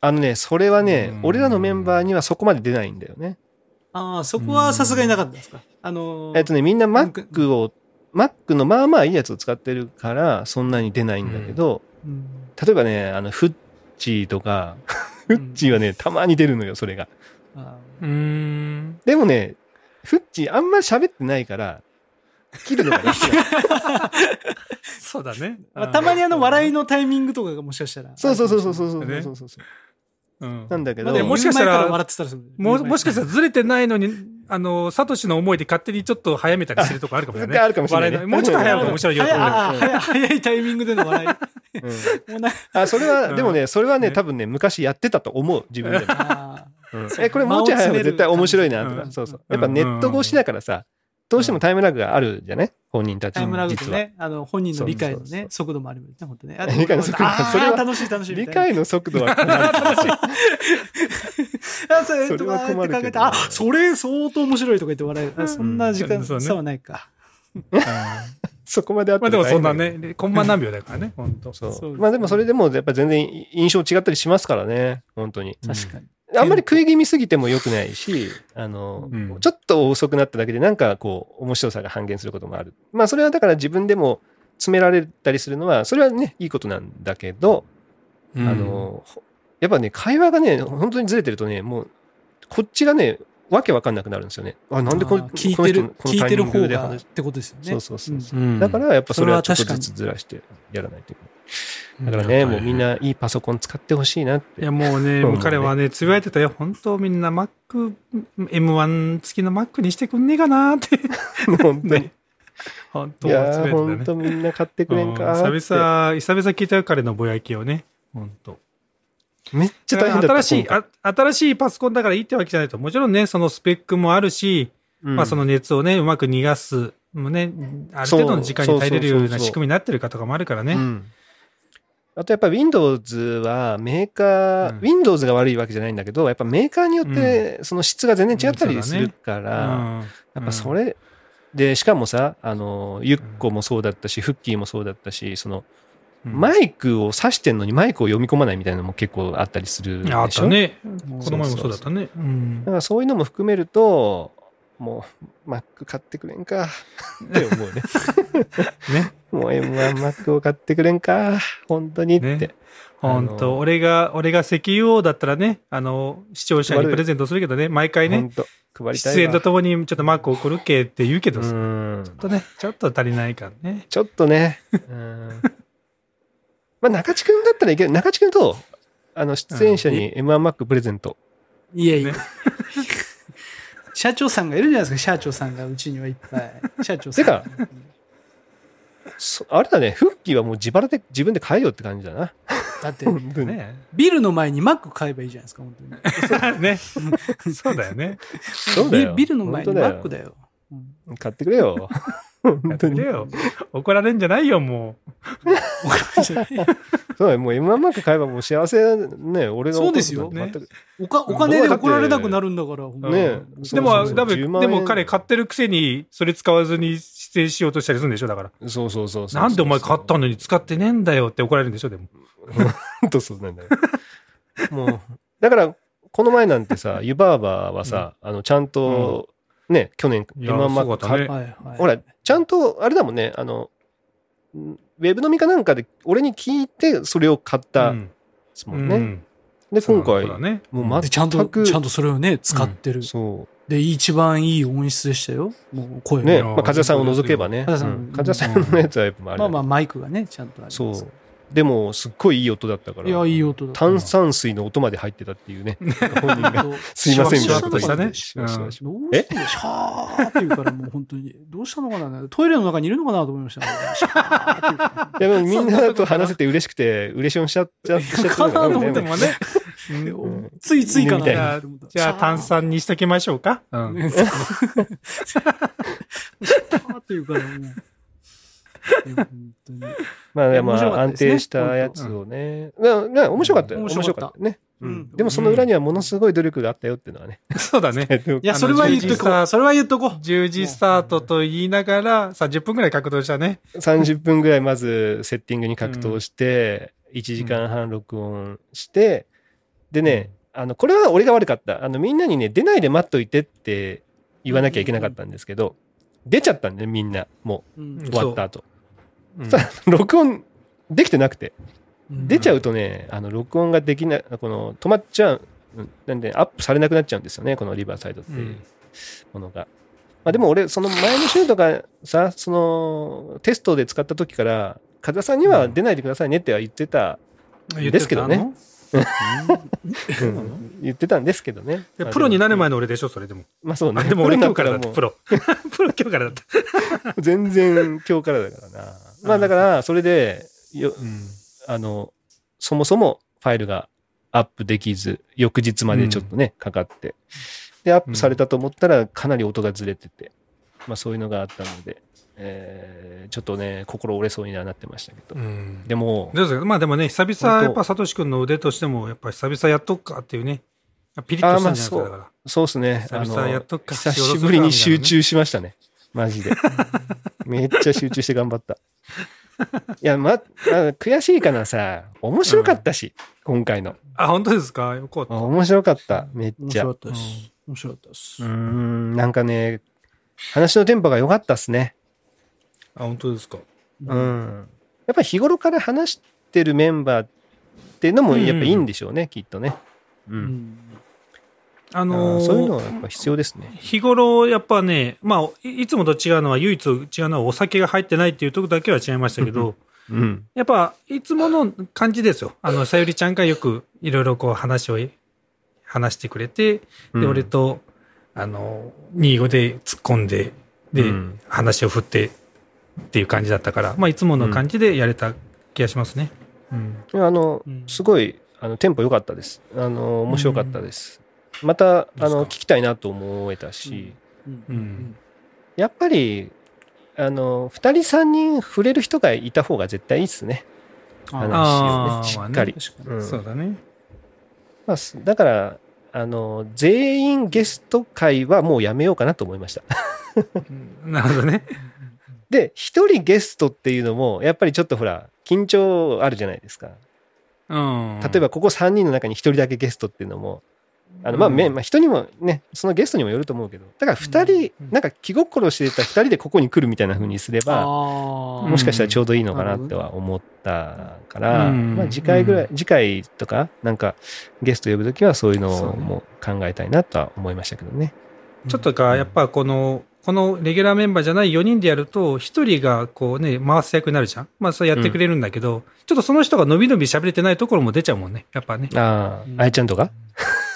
あのね、それはねうん、俺らのメンバーにはそこまで出ないんだよね。ああ、そこはさすがになかったですか？あのーえっとね、みんな Mac を、Mac のまあまあいいやつを使ってるから、そんなに出ないんだけど、うん例えばね、あの、フッチーとか、フッチーはね、たまに出るのよ、それが。あうーん。でもね、フッチーあんまり喋ってないから、切るのが楽なのそうだね。ーまあたまにあの笑いの。のタイミングとかがもしかしたら。そうそうそうそうそうそうねそうそうそう。うんなんだけど、まあでももしかしたら笑ってたらももしかしたらずれてないのに、あの、サトシの思いで勝手にちょっと早めたりしてるとこあるかもしれないね。あるかもしれないねもうちょっと早い面白いよ。早いタイミングでの笑い。うんあ、それは、うんでもね、それはね、ね多分ね、昔やってたと思う、自分でも。あうんえ、これもうちょい早い方が絶対面白いなとか、うんそうそう。うんやっぱネット越しだからさ、どうしてもタイムラグがあるじゃね本人たちタイムラグね、あの、本人の理解のそうそうそうね、速度もあるもんね、本当ね。あ理解の速度それは楽しい楽しいみ理。解の速度はかなりあ、それ、それは困るけどあ、それ相当面白いとか言って笑える。あそんな時間差はないか。[LAUGHS] そこまであってまあでもそんなね。ね、コンマ何秒だからね、[LAUGHS] 本当そうまあでもそれでもやっぱ全然印象違ったりしますからね、本当に。確かに。あんまり食い気味すぎても良くないし、あの、うんちょっと遅くなっただけでなんかこう面白さが半減することもある。まあそれはだから自分でも詰められたりするのは、それはね、いいことなんだけど、うんあの、ほやっぱね、会話がね、本当にずれてるとね、もう、こっちがね、わけわかんなくなるんですよね。あ、なんでこ聞いてる、この人聞いてる方がっ話てことですよね。そうそうそうそううんだからやっぱそれはちょっとずつずらしてやらないといけない。だからね、もうみんないいパソコン使ってほしいなって。いやもうね、そうね彼はね、つぶやいてたよ。本当みんな Mac、M1 付きの Mac にしてくんねえかなって。[LAUGHS] 本当に。本当いやー、つぶやいて本当みんな買ってくれんかうん。久々、久々聞いたよ、彼のぼやきをね。本当めっちゃ大変だった。新しい今あ、新しいパソコンだからいいってわけじゃないと。もちろんね、そのスペックもあるし、回まあその熱をね、うまく逃がす、もね、ある程度の時間に耐えれるような仕組みになってるかとかもあるからね。うんあとやっぱ Windows はメーカー、うん。Windows が悪いわけじゃないんだけど、やっぱメーカーによってその質が全然違ったりするから、うん。やっぱそれ、で、しかもさ、あの、ユッコもそうだったし、フッキーもそうだったし、その、うん。マイクを挿してんのにマイクを読み込まないみたいなのも結構あったりするでしょ？あったね。この前もそうだったね。うん。だからそういうのも含めると、もう、Mac 買ってくれんか、[LAUGHS] って思うね。[LAUGHS] ね。もう M1Mac を買ってくれんか、本当にって。ね本当俺が、俺が石油王だったらね、あの、視聴者にプレゼントするけどね、毎回ね、本当配りたいわ。出演とともにちょっとマーク送るけって言うけどうさ、ちょん。っとね、ちょっと足りないからね。ちょっとね。[LAUGHS] うんまあ、中地君だったらいける。中地君と、あの、出演者に M1Mac プレゼント。いやいやね。[LAUGHS] 社長さんがいるじゃないですか、社長さんがうちにはいっぱい。[LAUGHS] 社長さん。てかそあれだね、フッキーはもう自腹で、自分で買えよって感じだな。だって。ねビルの前にマック買えばいいじゃないですか、本当に。ね。[LAUGHS] そうだよね。そうだよビビルの前にマックだよ。うん買ってくれよ。本当に。よ。怒られんじゃないよ、もそうだよ、もう M1Mac 買えばもう幸せね、俺がそうですよことなんて全くおかお金で怒られなくなるんだから、ねでも、多分10万円でも彼買ってるくせに、それ使わずに出演しようとしたりするんでしょ、だから。そうそうそうそう。なんでお前買ったのに使ってねえんだよって怒られるんでしょ、でも。[LAUGHS] 本当そうなんだよ。もう、だから、この前なんてさ、[LAUGHS] 湯婆婆はさ、あの、ちゃんと、ね、去年、いや M1 すご Mac かったね買はいはい。ほら、ちゃんと、あれだもんね、あの、んウェブ飲みかなんかで、俺に聞いて、それを買ったうんんですもんね。うんで、今回、ね。もうでちゃんと、全く、ちゃんとそれをね、使ってる。そで、一番いい音質でしたよ。もう声ね、まあ、風さんを除けばね。風さんうん風さんのやつはやっぱあれだまあまあ、マイクがね、ちゃんとあります。そう。でも、すっごいいい音だったから。いや、いい音だ。炭酸水の音まで入ってたっていうね。本人が。すいません、みたいなことしたねしましたしましどうしてんのシャーって言うからもう本当に、どうしたのかな？トイレの中にいるのかなと思いましたね。シャーってみんなと話せて嬉しくて、嬉しょん [LAUGHS] しちゃっちゃったのかなみたいなでもね。うんついついかみたいななと思った。じゃあ炭酸にしときましょうか。うん。ね。シャーって言うからもう。いや本当にまあでも安定したやつをね。面白かったよ。面面白かったね。でもその裏にはものすごい努力があったよっていうのはね。そうだね。いや、それは言っとこう。それは言っとこう。10時スタートと言いながら、30分くらい格闘したね。30分ぐらいまずセッティングに格闘して、1時間半録音して、でね、あの、これは俺が悪かった。あの、みんなにね、出ないで待っといてって言わなきゃいけなかったんですけど、出ちゃったんだよ、みんな。もうんう、終わった後。うんそしたら録音できてなくて、うん出ちゃうとね、あの、録音ができない、この、止まっちゃう、うんなんで、アップされなくなっちゃうんですよね、このリバーサイドっていうものが。まあでも俺、その前の週とかさ、その、テストで使った時から、風田さんには出ないでくださいねっては言ってた、ですけどね。うん言ってたんですけどね。でプロになる前の。の俺でしょ、それでも。まあそうね。あでも俺今日からだった、プロ。[LAUGHS] プロ今日からだった。全然今日からだからな。まあだから、それで、よ、うんあの、そもそもファイルがアップできず、翌日までちょっとね、かかって。で、アップされたと思ったら、かなり音がずれてて、まあそういうのがあったので、えーちょっとね、心折れそうにはなってましたけど。うんでも、どうですか？まあでもね、久々、やっぱ、サトシ君の腕としても、やっぱ久々やっとくかっていうね。ピリッとしたんじゃないですか、あーまあだから。そうですね。あ久々やっとくか久しぶりに集中しましたね。マジで。めっちゃ集中して頑張った。いや、ま、まあ悔しいかなさ、面白かったし、今回の。あ、本当ですか？よかった。面白かった、めっちゃ。う面白かったです。面白かったですー。ん、なんかね、話のテンポが良かったっすね。あ、本当ですかうん。やっぱり日頃から話してるメンバーっていうのもやっぱいいんでしょうね、きっとね。う。うんんあのーそういうのはやっぱ必要ですね。日頃、やっぱね、まあ、いいつもと違うのは、唯一違うのはお酒が入ってないっていうとこだけは違いましたけど、うん。やっぱ、いつもの感じですよ。あの、さゆりちゃんがよくいろいろこう話を、話してくれて、で、俺と、あの、25で突っ込んで、で、うん話を振ってっていう感じだったから、まあ、いつもの感じでやれた気がしますね。うん。あのうん、すごい、あの、テンポ良かったです。あの、面白かったです。また、あの、聞きたいなと思えたし、うんうんやっぱり、あの、二人三人触れる人がいた方が絶対いいっすね。話をね、しっかり。確かうんそうだね。まあ、すだから、あの、全員ゲスト会はもうやめようかなと思いました。[LAUGHS] なるほどね。で、一人ゲストっていうのも、やっぱりちょっとほら、緊張あるじゃないですか。うん。例えば、ここ3人の中に1人だけゲストっていうのも、あのまあ、うん。めまあ、人にもね、そのゲストにもよると思うけど、だから2人、うん。なんか気心してた2人でここに来るみたいな風にすれば、あもーしかしたらちょうどいいのかなっては思ったから、うん。まあ、次回ぐらい、次回とか、なんかゲスト呼ぶときはそういうのも考えたいなとは思いましたけどね。ちょっとか、やっぱこの、このレギュラーメンバーじゃない4人でやると、1人がこうね、回す役になるじゃん。まあ、それやってくれるんだけど、ちょっとその人が伸び伸び喋れてないところも出ちゃうもんね。やっぱね。ああ、あやちゃんとか？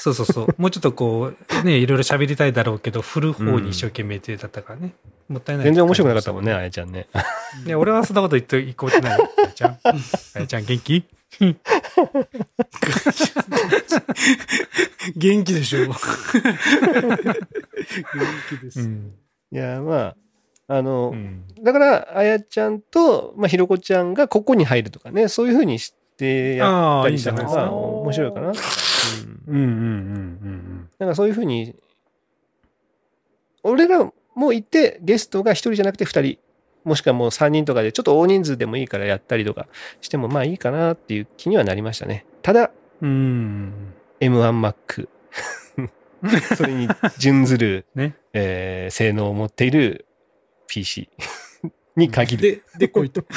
そうそうそう。もうちょっとこう、ね、いろいろ喋りたいだろうけど、振る方に一生懸命ってだったからね。もったいない。全然面白くなかったもんね、あやちゃんね。[LAUGHS] ね、俺はそんなこと言っていこうってないよ。あやちゃん。[LAUGHS] あやちゃん元気？[LAUGHS] 元気でしょう。元気です。ん。いや、まあ、あの、うん。だから、あやちゃんと、まあ、ひろこちゃんがここに入るとかね、そういう風にしてやったりした方んじゃないですか。が面白いかな。うん。うんうんうんうんなんかそういう風に、俺らもいて、ゲストが一人じゃなくて二人、もしくはもう三人とかで、ちょっと大人数でもいいからやったりとかしても、まあいいかなっていう気にはなりましたね。ただ、うん。うん。M1Mac。[LAUGHS] それに準ずる、ね。えー性能を持っている PC [LAUGHS] に限る。で、で、来いと。[LAUGHS] で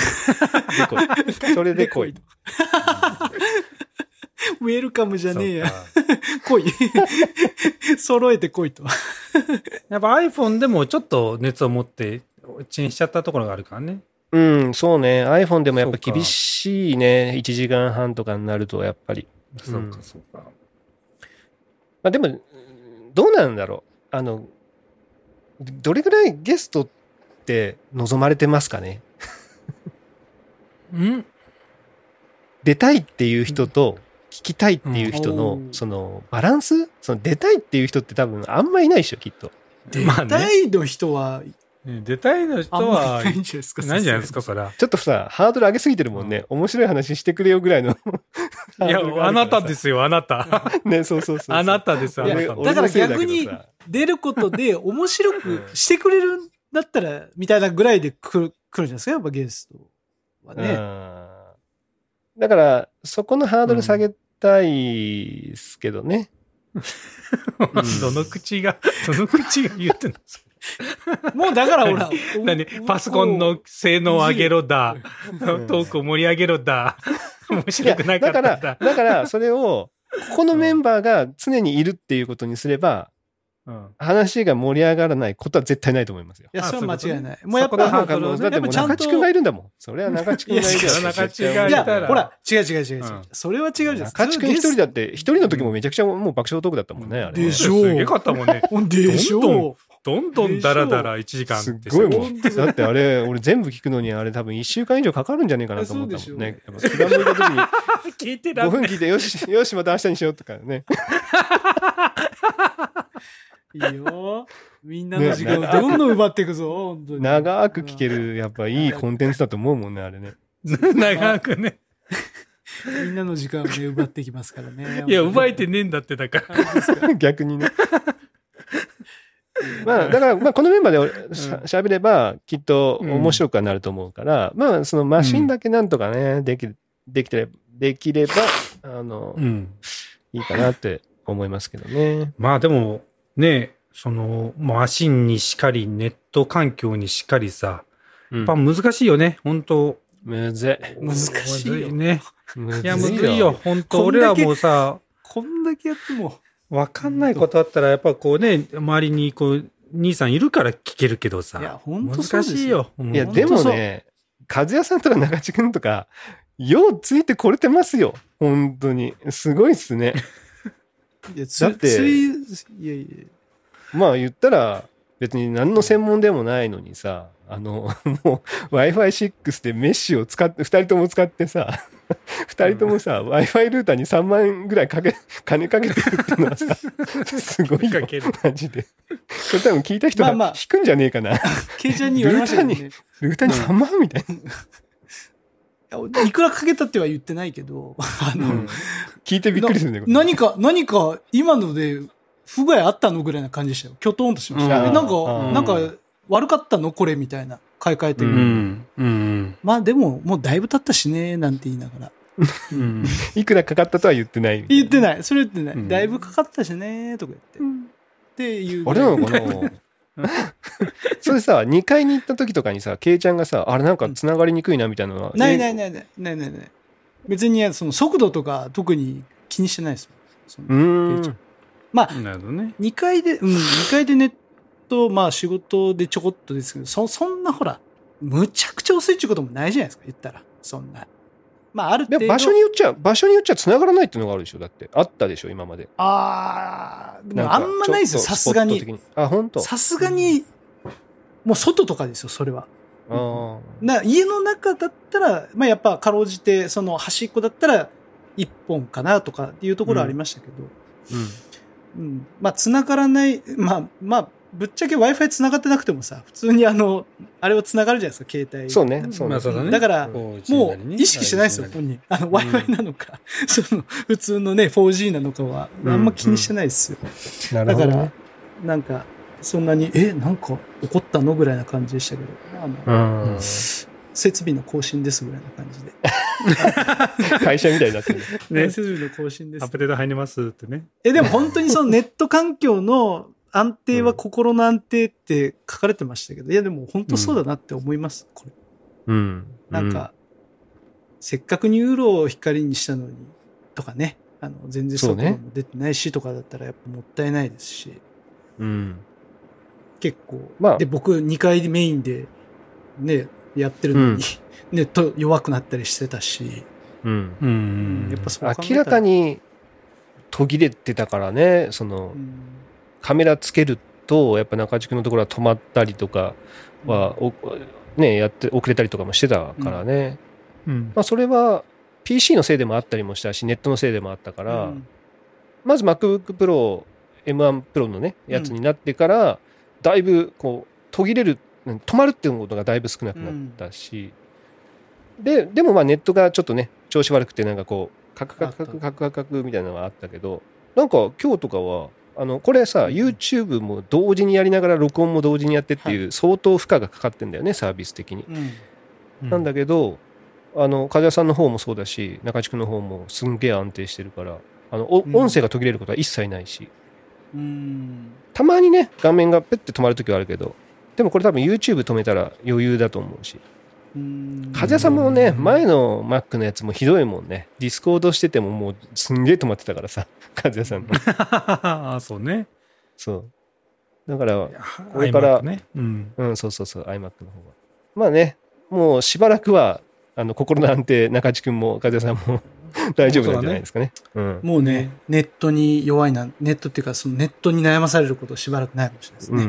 来いそれで来い。ウェルカムじゃねえや。来い。揃えて来いと。やっぱ iPhone でもちょっと熱を持って遅延しちゃったところがあるからね。うん、そうね。iPhone でもやっぱ厳しいね。1時間半とかになると、やっぱり。そうか、そうか。まあでも、うんどうなんだろう。あの、どれぐらいゲストって望まれてますかね？うん？出たいっていう人と聞きたいっていう人の、うんそのバランス？その出たいっていう人って多分あんまいないでしょ、きっと。まあね。大の人は、ね出たいの人はりないんじゃないですか。ないんじゃないですか、そりゃ。ちょっとさ、ハードル上げすぎてるもんね。面白い話してくれよぐらいの。いや、あなたですよ、あなた。[LAUGHS] ね、そうそうそう。あなたです、あなた。俺だから逆にさ出ることで [LAUGHS] 面白くしてくれるんだったら、みたいなぐらいで来る、来るんじゃないですか、やっぱゲストはね。うんだから、そこのハードル下げたいですけどね。[LAUGHS] どの口が、どの口が言ってんのもうだからほら、何？パソコンの性能を上げろだ。んトークを盛り上げろだ。[LAUGHS] 面白くなかだから、だ。から、それを、ここのメンバーが常にいるっていうことにすれば、話が盛り上がらないことは絶対ないと思いますよ。いや、それは間違いない。あもうやっぱ、だって中地君がいるんだもん。それは中地君がいるいやよ中地がいやほら、違う違う違う違う。うんそれは違うじゃないですか。中地君一人だって、一人の時もめちゃくちゃもう爆笑トークだったもんね、あれね。でしょすげえかったもんね。でしょどんどんどんどんダラダラ1時間すごいもん。だってあれ、俺全部聞くのにあれ多分1週間以上かかるんじゃねえかなと思ったもんそうねで。[LAUGHS] やっぱ気が向いた時に聞いてら5んね分聞いて、よし、よし、また明日にしようとかね。[LAUGHS] いいよ。みんなの時間をどんどん奪っていくぞ、本当に。長く聞ける、やっぱいいコンテンツだと思うもんね、あれね。[LAUGHS] 長くね。みんなの時間をね、奪ってきますからね。[LAUGHS] いや、奪えてねえんだって、だから。逆にね。まあ、だから、まあ、このメンバーでしゃ喋れば、きっと面白くはなると思うから、まあ、そのマシンだけなんとかね、できる、できてれできれば、あの、うん。いいかなって思いますけどね。まあでも、ね、その、マシンにしかり、ネット環境にしかりさ、うんやっぱ難しいよね、本当むずい。難しいよ。ね。いや、むずいよ、。本当俺らもさ、こんだけやっても。わかんないことあったら、やっぱこうね、周りにこう、兄さんいるから聞けるけどさ。いやほんとそう難しいよ。いや、でもね、和也さんとか中地君とか、ようついてこれてますよ。本当に。すごいっすね。いや、つだってつい、いやいや。まあ言ったら、別に何の専門でもないのにさ、あの、もう Wi-Fi6 でメッシュを使って、二人とも使ってさ、[LAUGHS] 二人ともさ、Wi-Fi ルーターに3万ぐらいかけ、金かけてるっていうのはさ、[LAUGHS] すごいよかける。マジで。これ多分聞いた人が引くんじゃねえかな。ケイちゃんに言われましたけどね。[LAUGHS] ルーターに3万みたいな。いやいくらかけたっては言ってないけど、あの、うん聞いてびっくりするね。これ何か、何か、今ので不具合あったのぐらいな感じでしたよ。きょとんとしました。うんえなんか、うんなんか、悪かったのこれみたいな。買い替えてうる。ん。うん。まあでも、もうだいぶ経ったしね、なんて言いながら。うん。いくらかかったとは言ってない。言ってない。それ言ってない。うんだいぶかかったしね、とか言って。っていうぐあ。れなのかな？[LAUGHS] それさ、2階に行った時とかにさ、ケイちゃんがさ、あれなんか繋がりにくいなみたいなのは。。ないないいないないないないない。別にその速度とか特に気にしてないですそのうーケイちゃん。まあ、なるほどね。2階で、うん、2階でネット、まあ仕事でちょこっとですけど、そ、そんなほら、むちゃくちゃ遅いっていうこともないじゃないですか、言ったら。そんな。まあある程度。場所によっちゃ、場所によっちゃ繋がらないっていうのがあるでしょだって。あったでしょ今まで。ああ、でもかあんまないですよ、さすがにあ、本当？さすがに、もう外とかですよ、それは。あな家の中だったら、まあやっぱかろうじて、その端っこだったら1本かなとかっていうところはありましたけど、ーうん。うん。まあ繋がらない、まあ、まあ、ぶっちゃけ Wi-Fi 繋がってなくてもさ、普通にあの、あれは繋がるじゃないですか、携帯。そうね。そうねまあ。そうだね。だからもう意識してないですよ、本人。あの、Wi-Fi なのか、[LAUGHS] その、普通のね、4G なのかは、あんま気にしてないですよ。なるだからなんか、そんなに、え、なんか怒ったのぐらいな感じでしたけど、まあまあうん。設備の更新ですぐらいな感じで。[LAUGHS] 会社みたいになってる。ね設備の更新ですアッ。プデート入りますってね。え、でも本当にそのネット環境の安定は心の安定って書かれてましたけど、いやでも本当そうだなって思います、これ。うん。なんか、せっかくニューロを光にしたのに、とかね、あの、全然そうね。速度も出てないしとかだったらやっぱもったいないですし、うん。結構、まあ。で、僕2階でメインで、ね、やってるのに、うん。ネット弱くなったりしてたし、うん。うん。やっぱそ明らか、に途切れてたからね、そのう、んカメラつけると、やっぱ中地区のところは止まったりとかは、おね、やって、遅れたりとかもしてたからね。うん。まあ、それは PC のせいでもあったりもしたし、ネットのせいでもあったから、うん。まず MacBook Pro、M1 Pro のね、やつになってから、だいぶこう、途切れる、うん止まるっていうことがだいぶ少なくなったし、で、でもまあネットがちょっとね、調子悪くてなんかこう、カクカクカクカクカクカクみたいなのがあったけど、なんか今日とかは、あの、これさ、YouTube も同時にやりながら録音も同時にやってっていう、相当負荷がかかってんだよね、サービス的に。うん。なんだけど、あの、梶谷さんの方もそうだし、中地区の方もすんげえ安定してるから、あの、おうん。音声が途切れることは一切ないし、うん。たまにね、画面がペッて止まるときはあるけど、でもこれ多分 YouTube 止めたら余裕だと思うし。うん梶谷さんもね、うん前の Mac のやつもひどいもんね。ディスコードしててももうすんげえ止まってたからさ、[LAUGHS] 梶谷さんの。ああ、そうね。そう。だから、ここれからね。うん。うん、そうそうそう、iMac の方が。まあね、もうしばらくは、あの、心の安定、中地君も梶谷さんも [LAUGHS] 大丈夫なんじゃないですかね。うん。もうね、ネットに弱いな、ネットっていうか、そのネットに悩まされることしばらくないかもしれないですね。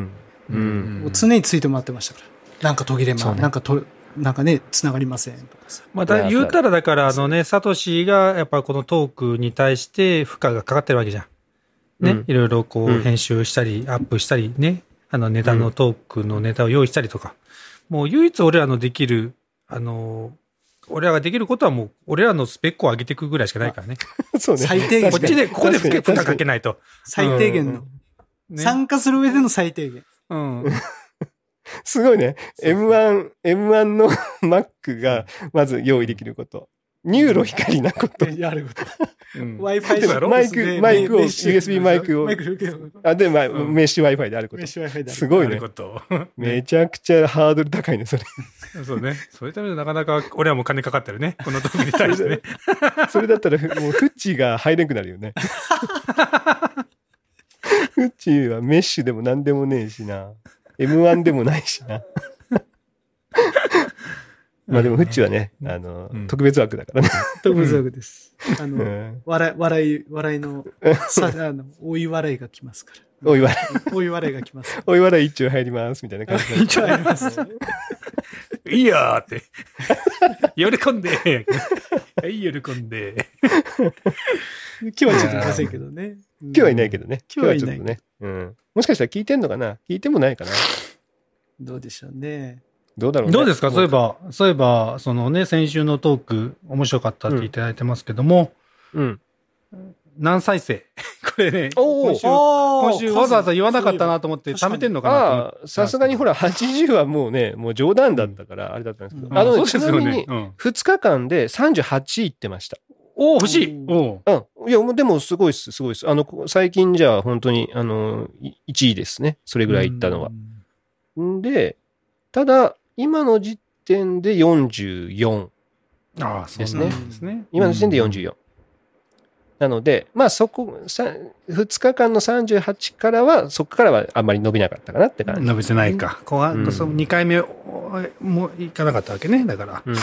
うん。うん。もう常についてもらってましたから。なんか途切れま、そうねなんかと、なんかね、繋がりませんとかさ。まあ、だ言うたらだから、あのね、サトシがやっぱこのトークに対して負荷がかかってるわけじゃん。ね。うんいろいろこうんう編集したり、アップしたりね。あのネタのトークのネタを用意したりとか。もう唯一俺らのできる、あの、俺らができることはもう、俺らのスペックを上げていくぐらいしかないからね。[LAUGHS] そうね。最低限こっちで、ここで負荷確かけないと。最低限の。ね。参加する上での最低限。うん。[LAUGHS] [LAUGHS] すごいね。M1、M1 の [LAUGHS] Mac がまず用意できること。ニューロ光なこと。[LAUGHS] やること。うん Wi-Fi そうやろマイクマイクを USB マイクをマイクあ、で、まあ、うんメッシュ Wi-Fi であることメッ。シュ Wi-Fi だ。すごいね。めちゃくちゃハードル高いね、それ。そうね。そういうためになかなか、俺はもう金かかってるね。このトークに対してね。それだったら、もうフッチーが入れんくなるよね。フッチーはメッシュでも何でもねえしな。M1 でもないしな。[LAUGHS] まあでもフッチーはね、あの、うん特別枠だからね。特別枠です。あうの、ん。笑い、笑い、笑いの、さ、あの、追い笑いが来ますから。おい笑い、追い笑いが来ますかおい笑い一丁入ります、みたいな感じら。[LAUGHS] 一応あります。いいやーって。喜んで。はい、喜んで。今日はちょっといませんけどね。今日はいないけどね。今日はちょっとね。うん。もしかしたら聞いてんのかな？聞いてもないかな？どうでしょうね。どうだろうね。どうですか？そういえば、そういえば、そのね、先週のトーク、面白かったっていただいてますけども、うん。何再生？[LAUGHS] これね、今週、今今週わざわざ言わなかったなと思って、貯めてんのかなさすがにほら、80はもうね、もう冗談だったから、あれだったんですけど。うんあのね、そうですよちなみに。、ねうん2日間で38いってました。おお欲しいおううん。いや、でもすごいっす、すごいっす。あの、こ最近じゃ本当に、あの、い1位ですね。それぐらいいったのは。んで、ただ、今の時点で44。ああ、そうですねですね。今の時点で44。なので、まあそこ、さ2日間の38からは、そこからはあんまり伸びなかったかなって感じ。伸びてないか。後半、うんその2回目おもういかなかったわけね。だから。うん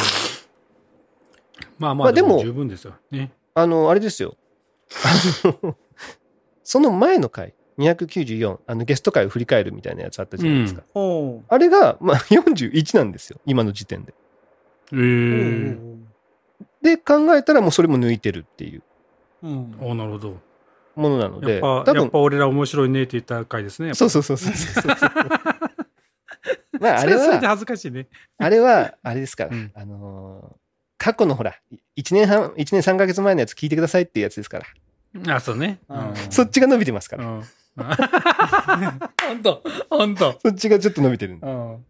まあまあ、まあでも十分ですよ。ね。あの、あれですよ。あの [LAUGHS] その前の回、294、あの、ゲスト回を振り返るみたいなやつあったじゃないですか。おうあれが、まあ、41なんですよ。今の時点で。ー。うで、考えたらもうそれも抜いてるっていううんおなるほど。ものなので、やっぱ、多分やっぱ、俺ら面白いねって言った回ですね。そうそうそうそうそうそう。[LAUGHS] まあ、あれはそれでは、恥ずかしいね。あれは、あれですから、うんあのー過去のほら、1年半、1年3ヶ月前のやつ聞いてくださいっていうやつですから。あ、そうね。うんそっちが伸びてますから。うん。[LAUGHS] 本当本当そっちがちょっと伸びてるんだ。うん。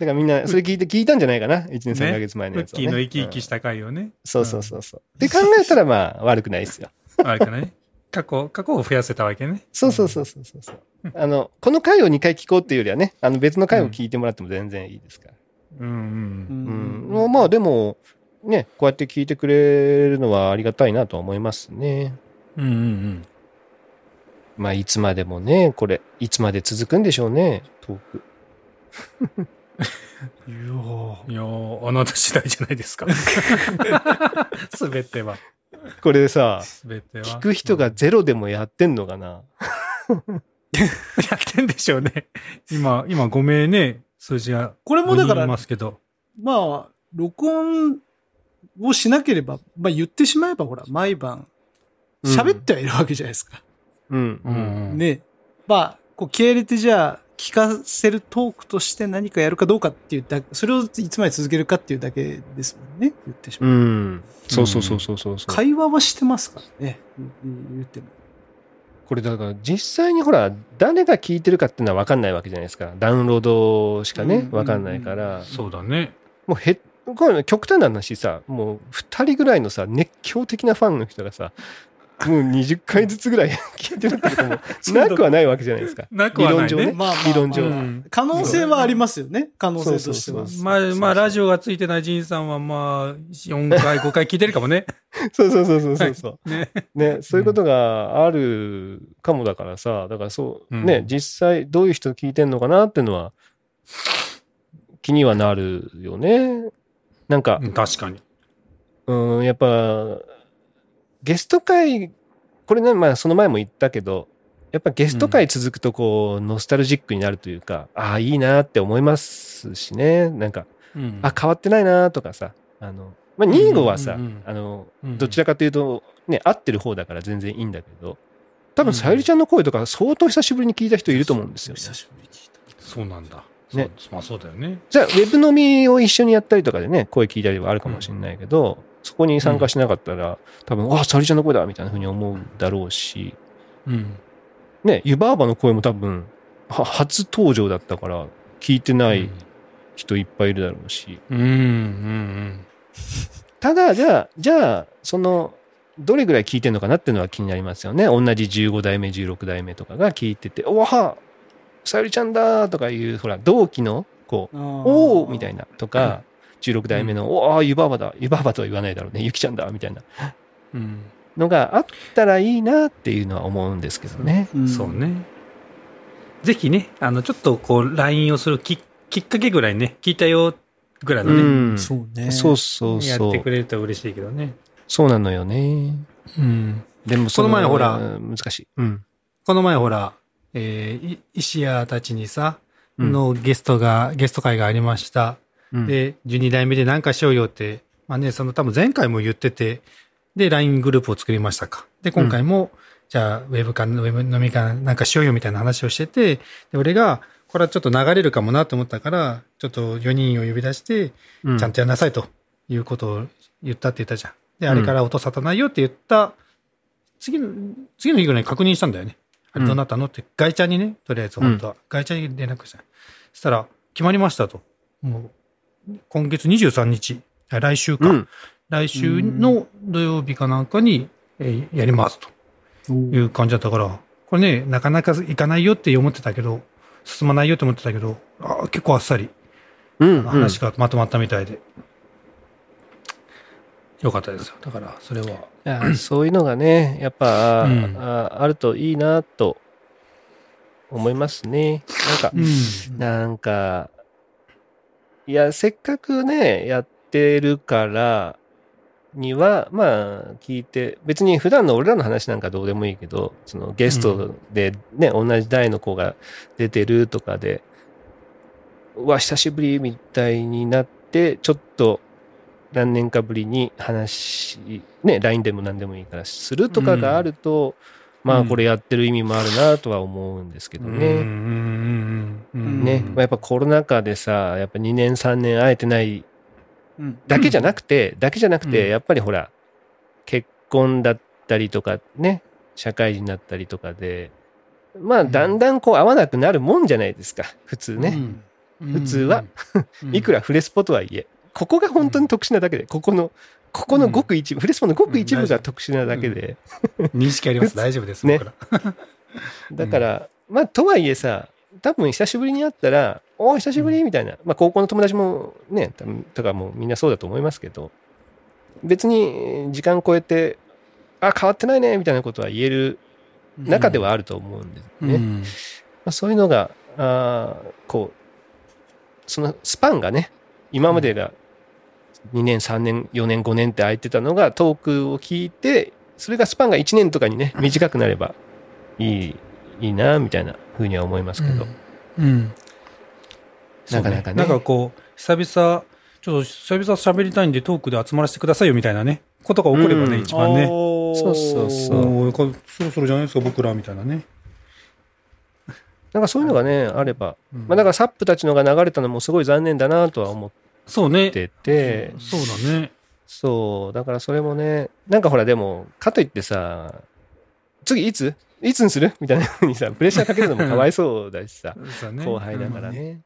だからみんな、それ聞いて、聞いたんじゃないかな ?1 年3ねヶ月前のやつを、ね。キーの生き生きうんした回をね。そうそうそうそう。で考えたらまあ悪くないですよ。あれかね。過去、過去を増やせたわけね。そうそうそうそうそうそう。あの、この回を2回聞こうっていうよりはね、あの別の回を聞いてもらっても全然いいですから。うんうん。うん。まあでも、ね、こうやって聞いてくれるのはありがたいなとは思いますね。うんうんうん。まあいつまでもね、これ、いつまで続くんでしょうね、トーク。いやーいやーあなた次第じゃないですか。[LAUGHS] すべては。これさ、すべては。聞く人がゼロでもやってんのかな？[LAUGHS] やってんでしょうね。今、今5名ね、数字が。これもだから5人いますけど。まあ、録音をしなければ、まあ言ってしまえばほら、毎晩、喋ってはいるわけじゃないですか。うん。うんうん。ね。まあ、こう、気合い入れてじゃあ、聞かせるトークとして何かやるかどうかっていうだそれをいつまで続けるかっていうだけですもんね。言ってしまうう。ん。そうそうそうそうそうそう。会話はしてますからね。言言っても。これだから実際にほら、誰が聞いてるかっていうのは分かんないわけじゃないですか。ダウンロードしかね、うん分かんないから。そうだね。もうへこれ極端な話さ、もう2人ぐらいのさ、熱狂的なファンの人がさ、もう20回ずつぐらい [LAUGHS] 聞いてるってこともなくはないわけじゃないですか。なくはないね理論上ね。まあまあまあ理論上。うん可能性はありますよね。可能性としてはまあ、まあ、ラジオがついてないジンさんは、まあ、4回、5回聞いてるかもね。[LAUGHS] そうそうそうそうそうそう。[LAUGHS] ね。ね、そういうことがあるかもだからさ、だからそう、うんね、実際どういう人聞いてんのかなっていうのは気にはなるよね。なんか、うん確かに。うん、やっぱ、ゲスト会、これね、まあその前も言ったけど、やっぱゲスト会続くとこう、ノスタルジックになるというか、ああ、いいなって思いますしね。なんか、うんあ、変わってないなとかさ、あの、まあ、ニーゴはさ、あの、うんどちらかというと、ね、合ってる方だから全然いいんだけど、多分、さゆりちゃんの声とか相当久しぶりに聞いた人いると思うんですよ、ね。久しぶりに聞いた。そうなんだ。ねまあそうだよね。じゃあ、ウェブ飲みを一緒にやったりとかでね、声聞いたりはあるかもしれないけど、そこに参加しなかったら、多分、あ、さゆりちゃんの声だみたいな風に思うだろうし、うん。ね、湯婆婆の声も多分、は初登場だったから、聞いてない人いっぱいいるだろうし。うん。うん。うん。ただ、じゃあ、じゃあ、その、どれぐらい聞いてるのかなっていうのは気になりますよね。同じ15代目、16代目とかが聞いてて、おわさゆりちゃんだとかいう、ほら、同期の、こう、おおみたいな。な、とか、16代目の、おお湯婆婆だ、湯婆婆とは言わないだろうね、ゆきちゃんだ、みたいなうん。のがあったらいいなっていうのは思うんですけどね。んそう。ね。ぜひね、あの、ちょっとこう、LINE をするききっかけぐらいね、聞いたよ、ぐらいのね、うん。そうね。そうそうやってくそう。れると嬉しいけどね。そうなのよね。うん。でもこの前ほら難しい。うん。この前ほら、えー、い石屋たちにさ、うんのゲストが、ゲスト会がありました。うん、で、12代目で何かしようよって、まあね、その多分前回も言ってて、で、LINE グループを作りましたか。で、今回も、じゃあ、ウェブか、ウェブ飲みかなんかしようよみたいな話をしてて、で、俺が、これはちょっと流れるかもなと思ったから、ちょっと4人を呼び出して、うちゃんとやんなさいということを言ったって言ったじゃん。で、あれから音沙汰ないよって言った、次の、次の日ぐらいに確認したんだよね。あれどうなったの？って、ガイちゃんにね、とりあえず本当は、ガイちゃんに連絡した。そしたら、決まりましたと。もう、今月23日、あ来週か。うん。来週の土曜日かなんかに、えーやりますという感じだったから、これね、なかなか行かないよって思ってたけど、進まないよって思ってたけど、あ結構あっさりうん。話がまとまったみたいで。よかったですよ。だから、それは。そういうのがね、やっぱ、うんああるといいなと思いますね。なんか、うん。なんか、いや、せっかくね、やってるから、には、まあ、聞いて、別に普段の俺らの話なんかどうでもいいけど、そのゲストでね、同じ代の子が出てるとかで、うわ、久しぶりみたいになって、ちょっと何年かぶりに話、ね、LINE でも何でもいいからするとかがあると、まあ、これやってる意味もあるなとは思うんですけどね。うんうんうんうんうん。ね、まあ、やっぱコロナ禍でさ、やっぱ2年3年会えてないうん。だけじゃなくて、だけじゃなくて、うん。やっぱりほら、結婚だったりとかね、社会人だったりとかで、まあ、だんだんこう会わなくなるもんじゃないですか、普通ね。うん。普通は、うん。[LAUGHS] いくらフレスポとはいえ、ここが本当に特殊なだけで、ここの、ここのごく一部、フレスポのごく一部が特殊なだけで、認識あります。大丈夫です。ね。だから、まあ、とはいえさ、多分久しぶりに会ったら、おー久しぶりみたいな、まあ、高校の友達もね、多分とかもみんなそうだと思いますけど、別に時間超えて、あ、変わってないね、みたいなことは言える中ではあると思うんですね。まうん。あ、そういうのが、あーこう、そのスパンがね、今までが2年、3年、4年、5年って空いてたのが、トークを聞いて、それがスパンが1年とかにね、短くなればいい、いいな、みたいなふうには思いますけど。うん。うんなかなかねなんかこう、久々、ちょっと久々喋りたいんでトークで集まらせてくださいよみたいなね、ことが起こればね、うん一番ね。そうそうそうそろそろじゃないですか、僕らみたいなね。なんかそういうのがね、あれば。うんまあだからサップたちのが流れたのもすごい残念だなとは思っそうね。てて、そうだね。そう、だからそれもね、なんかほらでも、かといってさ、次いつ？いつにする？みたいなふうにさ、プレッシャーかけるのもかわいそうだしさ、ね後輩だからうんね。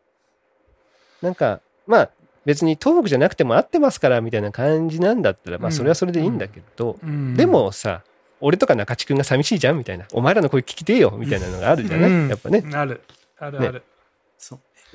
なんか、まあ、別に東北じゃなくても合ってますからみたいな感じなんだったら、まあそれはそれでいいんだけど、うんでもさ、俺とか中地君が寂しいじゃんみたいな。お前らの声聞きてえよみたいなのがあるじゃない、うんやっぱね。ある。あるある。そう。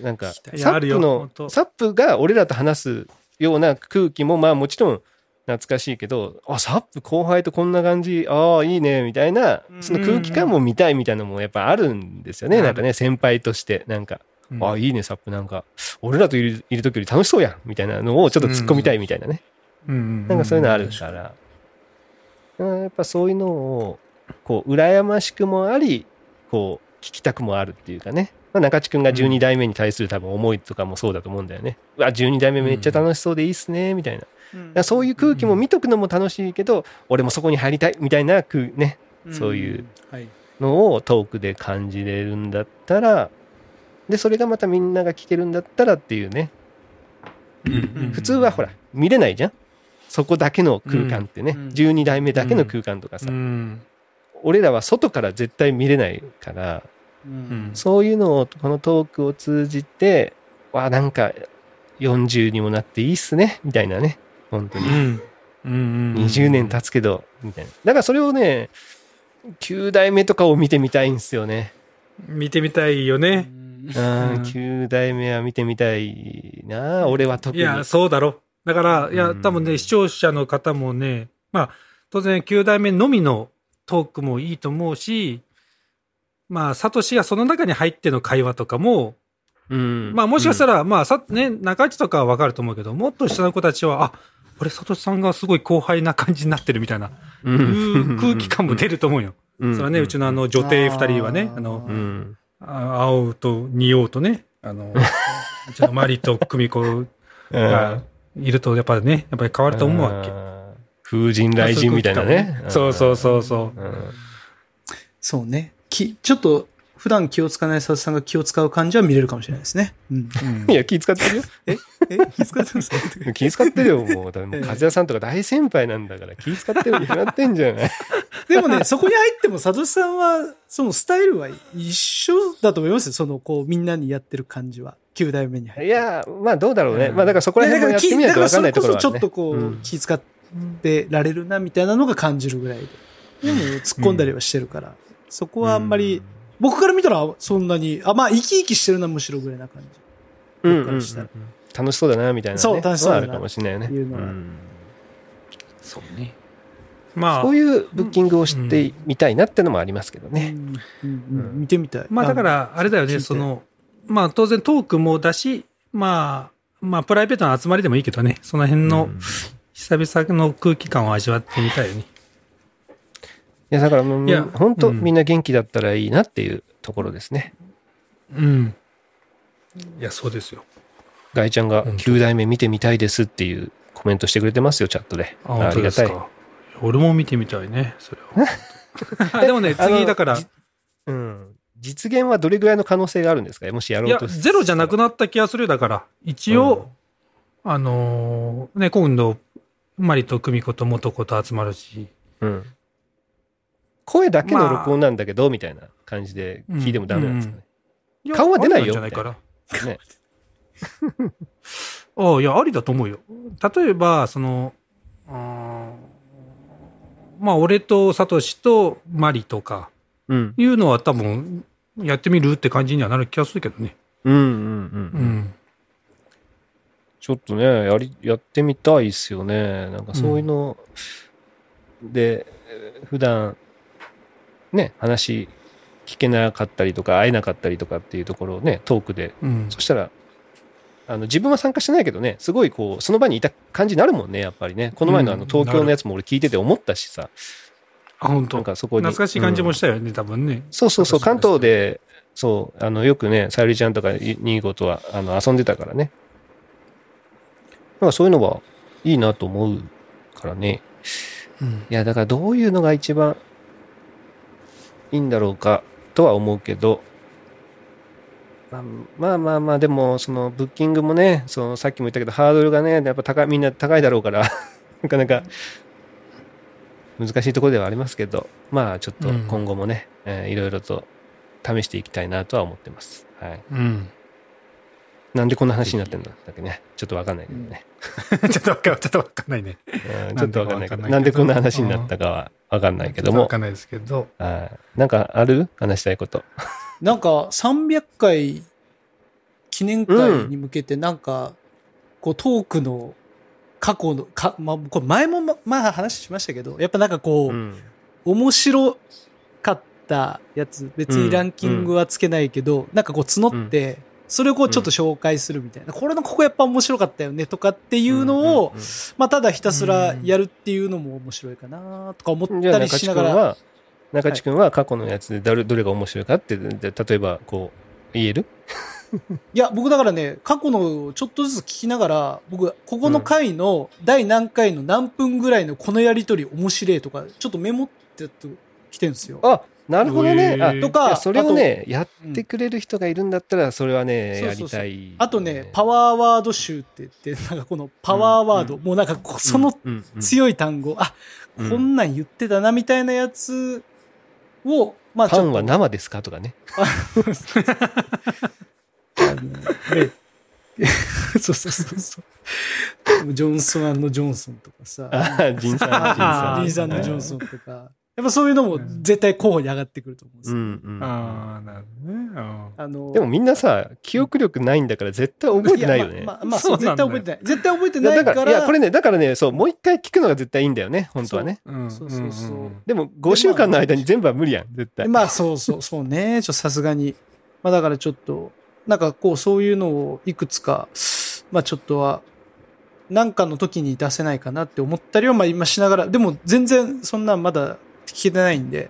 なんか、サップのサップが俺らと話すような空気も、まあもちろん懐かしいけど、あ、サップ後輩とこんな感じ、ああ、いいね、みたいな、その空気感も見たいみたいなのもやっぱあるんですよね。うんなんかね、先輩として、なんか、うん。ああ、いいね、サップなんか、俺らといるいる時より楽しそうやん、みたいなのをちょっと突っ込みたいみたいなね。うんなんかそういうのあるから、うんやっぱそういうのを、こう、羨ましくもあり、こう、聞きたくもあるっていうかね。まあ、中地君が12代目に対する多分思いとかもそうだと思うんだよね。うわ、12代目めっちゃ楽しそうでいいっすね、みたいな。だからそういう空気も見とくのも楽しいけど、俺もそこに入りたい、みたいな空、ね、そういうはい。のをトークで感じれるんだったら、で、それがまたみんなが聞けるんだったらっていうね。普通はほら、見れないじゃん。そこだけの空間ってね、うんうん。12代目だけの空間とかさ、うん。俺らは外から絶対見れないから、ううんん。そういうのをこのトークを通じて、わあ、なんか40にもなっていいっすね、みたいなね、本当に。うん。うん。20年経つけど、みたいな。だからそれをね、9代目とかを見てみたいんですよね。見てみたいよね。うん、9代目は見てみたいな、俺は特に。いや、そうだろ。だから、いや、うん多分ね、視聴者の方もね、まあ、当然、9代目のみのトークもいいと思うし、まあ、サトシがその中に入っての会話とかも、うん、まあ、もしかしたら、ら、まあ、さ、ね、中地とかはわかると思うけど、もっと下の子たちは、あ、俺、サトシさんがすごい後輩な感じになってるみたいな、ういう空気感も出ると思うよ。うんそれはね、うちのあの、女帝二人はね、あのう、ん。あ青と仁王とね、あの、うちのマリと久美子がいると、やっぱりね、やっぱり変わると思うわけ。風神雷神みたいなね。そうそうそうそう。うん。そうね。き、ちょっと、普段気を使わない佐々さんが気を使う感じは見れるかもしれないですね。うん。いや、気使ってるよ。え気使ってます気使ってるよ、もう。だってもう、和也さんとか大先輩なんだから、気使ってるに決まってんじゃない？[LAUGHS] でもね、そこに入っても、佐藤さんは、そのスタイルは一緒だと思いますよ。その、こう、みんなにやってる感じは。9代目に入って。いや、まあどうだろうね。うんまあだからそこら辺もやってみないと分かんないところはね。だからそれこそちょっとこう、うん気使ってられるな、みたいなのが感じるぐらいで。でも、突っ込んだりはしてるから、そこはあんまり、僕から見たらそんなに、あ、まあ、生き生きしてるな、むしろぐらいな感じ。うんうんうん僕からしたら楽しそうだな、みたいな、ね。そう楽しそうだなあるかもしれないよね。いうのはんそうね。まあそう、いうブッキングをしてみたいなってのもありますけどね。うんうんうん見てみたい。まあだから、あれだよね、その、まあ当然トークもだし、まあ、まあプライベートな集まりでもいいけどね、その辺のうん久々の空気感を味わってみたいよね。いや、だからもう、いや本当、うんみんな元気だったらいいなっていうところですね。うん。いや、そうですよ。ガイちゃんが本当9代目見てみたいですっていうコメントしてくれてますよ、チャットで。あ、あ本当りがたい。ですか。俺も見てみたいね、それは。[LAUGHS] でもね、次だから、じうん。実現はどれぐらいの可能性があるんですか？もしやろいうや、としゼロじゃなくなった気がするよだから、一応、あのーね、今度、マリと久美子と元子と集まるし、うん。声だけの録音なんだけど、みたいな感じで聞いてもダメなんですかね。いや顔は出ないよじゃないから。ね [LAUGHS] ああ、いや、ありだと思うよ。例えば、その、あーまあ、俺とサトシとマリとか、うん。いうのは多分、やってみるって感じにはなる気がするけどね。うんうんうん。うん。ちょっとね、やり、やってみたいですよね。なんかそういうので、えー普段、ね、話聞けなかったりとか、会えなかったりとかっていうところをね、トークで、うん。そしたら、あの自分は参加してないけどね、すごいこう、その場にいた感じになるもんね、やっぱりね。この前のあのうん東京のやつも俺聞いてて思ったしさ、あ、本当なんかそこに。懐かしい感じもうんしたよね、多分ね。そうそうそう、関東で、そう、あの、よくね、さゆりちゃんとかニーゴとは、あの、遊んでたからね。なんかそういうのはいいなと思うからね。うん。いや、だからどういうのが一番いいんだろうかとは思うけど、まあまあまあまあ、でも、そのブッキングもね、そのさっきも言ったけど、ハードルがね、やっぱ高い、みんな高いだろうから、[LAUGHS] なかなか難しいところではありますけど、まあちょっとうん今後もね、えーいろいろと試していきたいなとは思ってます。はい。うん。なんでこんな話になってんだ？だっけね。ちょっとわかんないけどね。[LAUGHS] ちょっとわかん、ちょっとわかんないね。うんちょっとわかんないけど、ななんんでこんな話になったかはわかんないけども。わか、んないですけど。はいなんかある？話したいこと。[LAUGHS] なんか300回記念会に向けてなんか、こうトークの過去の、か、まあ、これ前もま、まあ話しましたけど、やっぱなんかこう、うん。面白かったやつ、別にランキングはつけないけど、なんかこう募って、それをこうちょっと紹介するみたいな、これのここやっぱ面白かったよねとかっていうのを、うんうんまあただひたすらやるっていうのも面白いかなとか思ったりしながら、君は、中地君は過去のやつでどれどれが面白いかって、で例えばこう、言える？[LAUGHS] いや、僕だからね、過去のちょっとずつ聞きながら、僕、ここの回の第何回の何分ぐらいのこのやりとり面白いとか、ちょっとメモってきてるんですよ。あ、なるほどね。とか、それをね、やうんってくれる人がいるんだったら、それはね、やりたい。あとね、パワーワード集って言って、なんかこのパワーワード、うんもうなんかその強い単語、あ、うんこんなん言ってたなみたいなやつを、まあ。パンは生ですか？とかね。[LAUGHS] そうそうそうそう。ジョンソンジョンソンとかさ。あジンさん、ジンさん。リーザンのジョンソンとか。やっぱそういうのも絶対候補に上がってくると思うんですよ。うんうん。ああ、なるほどね。ああのでもみんなさ、記憶力ないんだから絶対覚えてないよね。やまあまあ、まあそう、絶そうなんだよ対覚えてない。絶対覚えていないから。やだから、いや、これね、だからね、そう、もう一回聞くのが絶対いいんだよね、本当はね。うんそうそうそうんでも、5週間の間に全部は無理やん、絶対。まあそうそう、そうね。ちょっとさすがに。まあだからちょっと、なんかこうそういうのをいくつか、まあちょっとは、なんかの時に出せないかなって思ったりはまあ今しながら、でも全然そんなんまだ聞けてないんで、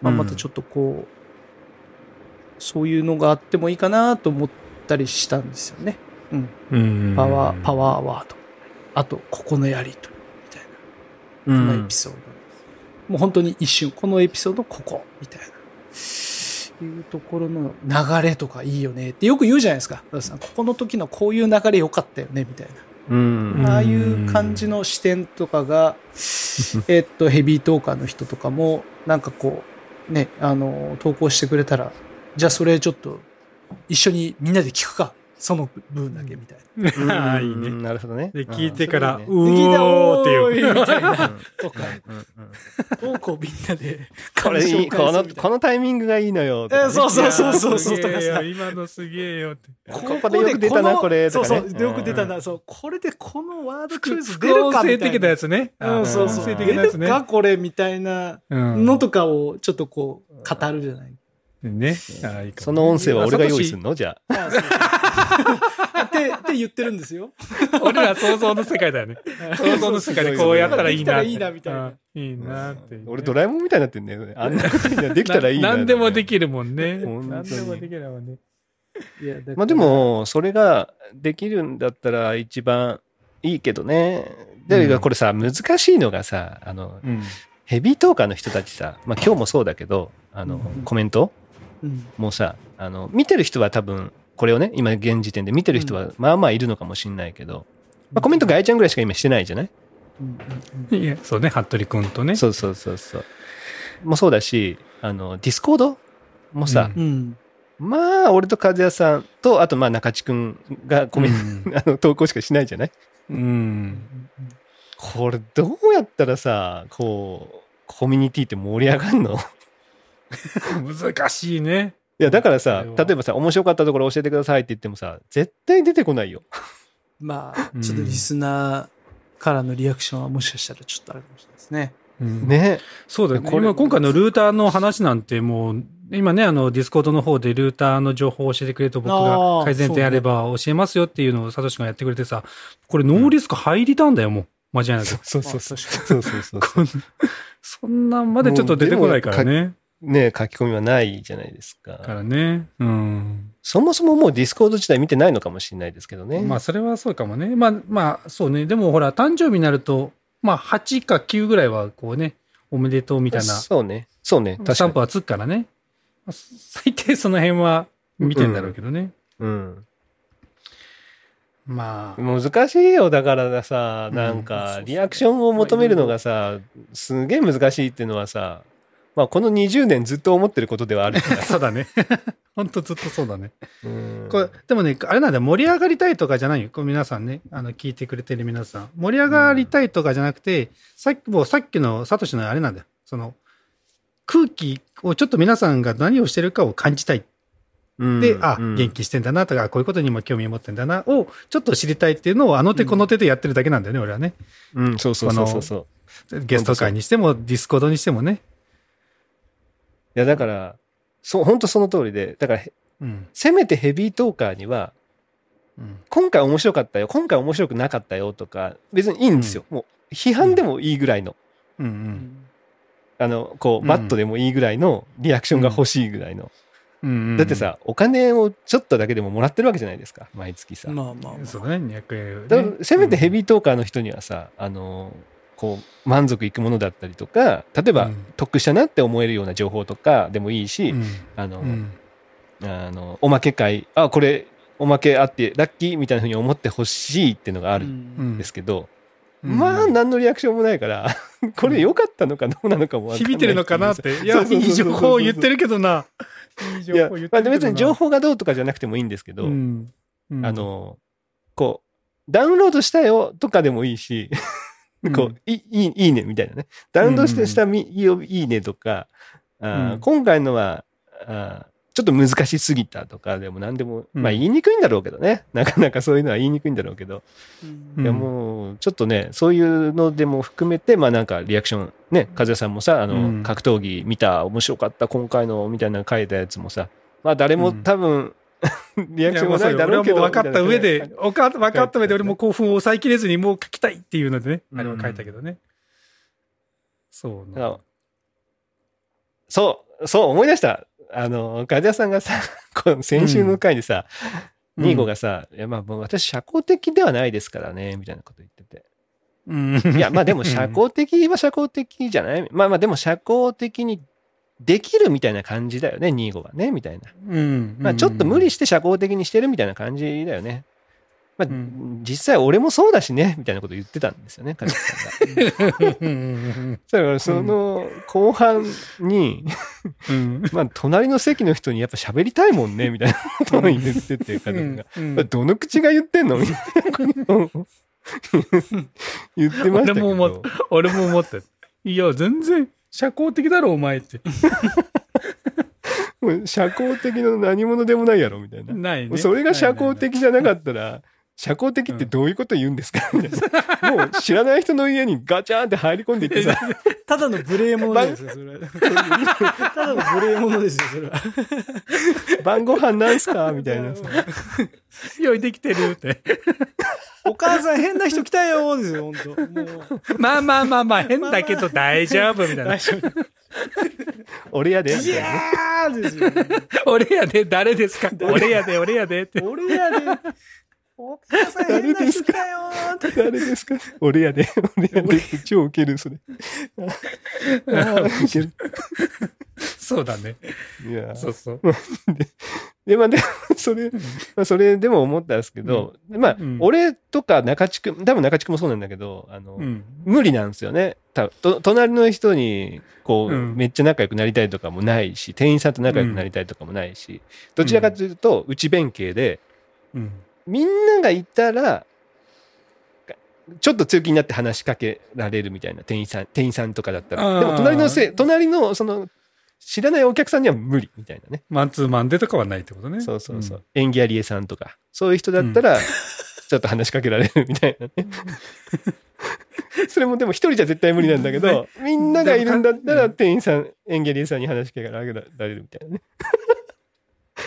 まあまたちょっとこう、そういうのがあってもいいかなと思ったりしたんですよね。うん。うん。パワー、パワーワード。あと、ここのやりとりみたいな。うんこのエピソード。もう本当に一瞬、このエピソードここ、みたいな。いうところの流れとかいいよねってよく言うじゃないですか。ここの時のこういう流れ良かったよね、みたいうん。な。ああいう感じの視点とかが、[LAUGHS] えっと、ヘビートーカーの人とかも、なんかこう、ね、あの、投稿してくれたら、じゃあそれちょっと、一緒にみんなで聞くか。その部分だけみたいな。ああ、いいね。なるほどね。で、聞いてから、うおーっていいう。みたいな。んとか、うん。うん。をこうみん。なで、これいい、この、ここのタイミングがいいのよそうそうそうそうそう今のすげえよって。ここでよく出たなこれそうそう、よく出たな。そう、これでこのワードチューズ副出るかみたいな。的なやつね。うん、そうそう。副音声出的なやつね。るかこれみたいなうん。のとかをちょっとこう、語るじゃない。ね。その音声は俺が用意するの？じゃあ。[LAUGHS] って、って言ってるんですよ。[LAUGHS] 俺ら想像の世界だよね。想像の世界でこうやったらいいないいなみたいなうんいいなって。俺ドラえもんみたいになってんだよね。あんなことにはできたらいいな。何でもできるもんね。何でもできるもんね。まあで、も、それができるんだったら一番いいけどね。で、うんこれさ、難しいのがさ、あの、うん。ヘビートーカーの人たちさ、まあ今日もそうだけど、あの、うんコメント？うん。もうさ、あの、見てる人は多分、これをね、今現時点で見てる人は、まあまあいるのかもしれないけど、まあコメントガイちゃんぐらいしか今してないじゃない？いや、そうね、服部くんとね。そうそうそうそう。もそうだし、あの、ディスコードもさ、うん。うん。まあ、俺と和也さんと、あとまあ中地くんがコメンうんト、[LAUGHS] あの、投稿しかしないじゃない？うん。これどうやったらさ、こう、コミュニティって盛り上がるの？[LAUGHS] 難しいね。いや、だからさ例えばさ、面白かったところ教えてくださいって言ってもさ、絶対出てこないよ。[LAUGHS] まあ、ちょっとリスナーからのリアクションはもしかしたらちょっとあるかもしれないですね。うんね。そうだよ、これ今今回のルーターの話なんてもう、今ね、あの、ディスコードの方でルーターの情報を教えてくれると僕あがー改善点あれば教えますよっていうのをサトシがやってくれてさ、これノーリスク入りたんだよ、もう。間違いなく。そうそうそう。そうそうそう。こんそんなんまでちょっと出てこないからね。ね書き込みはないじゃないですか。からね。うん。そもそももうディスコード自体見てないのかもしれないですけどね。まあ、それはそうかもね。まあ、まあ、そうね。でもほら、誕生日になると、まあ、8か9ぐらいは、こうね、おめでとうみたいなそうね。そうね。確かにスタンプ。はつくからね。まあ最低その辺は見てんだろうけどね。うん。まあ、難しいよ。だからさ、うんなんかリアクションを求めるのがさ、すげえ難しいっていうのはさ、まあ、この20年ずっと思ってることではあるから。[LAUGHS] そうだね。ほんとずっとそうだね。うんこれ、でもね、あれなんだよ、盛り上がりたいとかじゃないよ。こう皆さんね、あの、聞いてくれてる皆さん。盛り上がりたいとかじゃなくて、さっき、もうさっきのサトシのあれなんだよ。その、空気をちょっと皆さんが何をしてるかを感じたい。うんで、あ、うん元気してんだなとか、こういうことにも興味を持ってんだな、をちょっと知りたいっていうのをあの手この手でやってるだけなんだよね、俺はね。うん、そうそうそうそうそう。ゲスト会にしても、ディスコードにしてもね。いや、だから、そう、本当その通りで、だから、へうん。せめてヘビートーカーには、うん。今回面白かったよ、今回面白くなかったよとか、別にいいんですよ。もう、批判でもいいぐらいの、うんううんんあの、こう、うんバットでもいいぐらいのリアクションが欲しいぐらいの。うんうん。だって、さ、お金をちょっとだけでももらってるわけじゃないですか、毎月さ。まあまあまあ。そうだね、200円、ね。せめてヘービートーカーの人にはさ、あの、こう、満足いくものだったりとか、例えば、うん。得したなって思えるような情報とかでもいいし、うん。あの、うん。あの、おまけ会、あ、これ、おまけあってラッキーみたいなふうに思ってほしいっていうのがあるんうん。ですけど、うん。まあ、何のリアクションもないから、[LAUGHS] これ良かったのかどうなのかもわかんない響いてるのかなって。いや、いい情報を言ってるけどな。いい情報言ってまあ、るけどな。別に情報がどうとかじゃなくてもいいんですけど、うん。うん。あ、の、こう、ダウンロードしたよとかでもいいし、こう、いい、いいいいねみたいなね。ダウンロードしたみ、いいよいいねとか、うん。今回のはあーちょっと難しすぎたとかでも何でも、うん。まあ言いにくいんだろうけどね。なかなかそういうのは言いにくいんだろうけど、うん。いやもう、ちょっとね、そういうのでも含めて、まあなんかリアクション、ね、和也さんもさ、あの、うん。格闘技見た、面白かった、今回の、みたいなの書いたやつもさ、まあ誰も多分、[LAUGHS] リアクションはないだろうけど。分かった上で分かった分かった上で俺も興奮を抑えきれずにもう書きたいっていうのでね、うんあれは書いたけどね。そうだからそう、そう、思い出した。あの、ガジャさんがさ、[LAUGHS] この先週の回でさ、うんニーゴがさ、いや、まあ、私、社交的ではないですからね、みたいなこと言ってて。うん。いや、まあでも、[LAUGHS] 社交的は社交的じゃない？まあまあ、でも、社交的にできるみたいな感じだよね、ニーゴはね、みたいな。うん。まあ、ちょっと無理して社交的にしてるみたいな感じだよね。まあうん、実際俺もそうだしね、みたいなこと言ってたんですよね、ガジャさんが。うん。だから、その、後半に、うん。まあ、隣の席の人にやっぱ喋りたいもんね、みたいなことを言ってて、家族が。うんどの口が言ってんの？みたいなことを言ってましたけ俺も思っど。俺も思った。いや、全然社交的だろ、お前って。[LAUGHS] もう社交的の何者でもないやろ、みたいな。ないね。それが社交的じゃなかったら、社交的ってどういうこと言うんですかみたいな。もう知らない人の家にガチャーンって入り込んでいってさ、[LAUGHS] ただの無礼者ですよ、それ。[LAUGHS] ただの無礼者ですよ、それは。晩ご飯なんすかみたいなさ。用意できてるって。お母さん変な人来たよですよ、本当もう。まあまあまあまあ、変だけど大丈夫みたいな。[LAUGHS] 俺やで。みいやーですよ。俺やで、誰ですか？俺やで、俺やでって。俺やで。お母さん変な人来たよーって。誰ですか？俺やで。俺やで超ウケる、それ。[LAUGHS] ウケる。そうだね。いやそうそう。[LAUGHS] で、まあ、でも、[LAUGHS] それ、まあ、それでも思ったんですけど、まあ、うん俺とか中地区、多分中地区もそうなんだけど、あの、うん。無理なんですよね。多分と隣の人に、こう、うんめっちゃ仲良くなりたいとかもないし、店員さんと仲良くなりたいとかもないし、どちらかというと、内弁慶で、うん。みんながいたら、ちょっと強気になって話しかけられるみたいな店員さん、店員さんとかだったら。でも隣のせい、隣の、その、知らないお客さんには無理みたいなね。マンツーマンでとかはないってことね。そうそうそう。演技ありえさんとか、そういう人だったら、ちょっと話しかけられるみたいなね。[LAUGHS] それもでも一人じゃ絶対無理なんだけど、みんながいるんだったらうん店員さん、エンゲリーさんに話しかけられるみたいなね。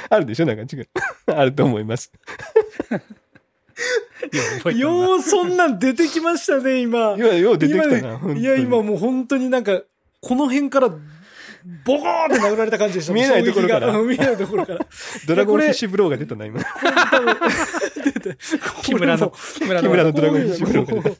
あるでしょ？なんか違う。あると思います。よう、そんなん出てきましたね、今。今、よう出てきたな。いや、今もう本当になんか、この辺から、ボコーンって殴られた感じでした。見えないところから見えないところから。[LAUGHS] ドラゴンフィッシュブローが出たな、今。[LAUGHS] 木村の、木村のの、ドラゴンフィッシュブローが出た。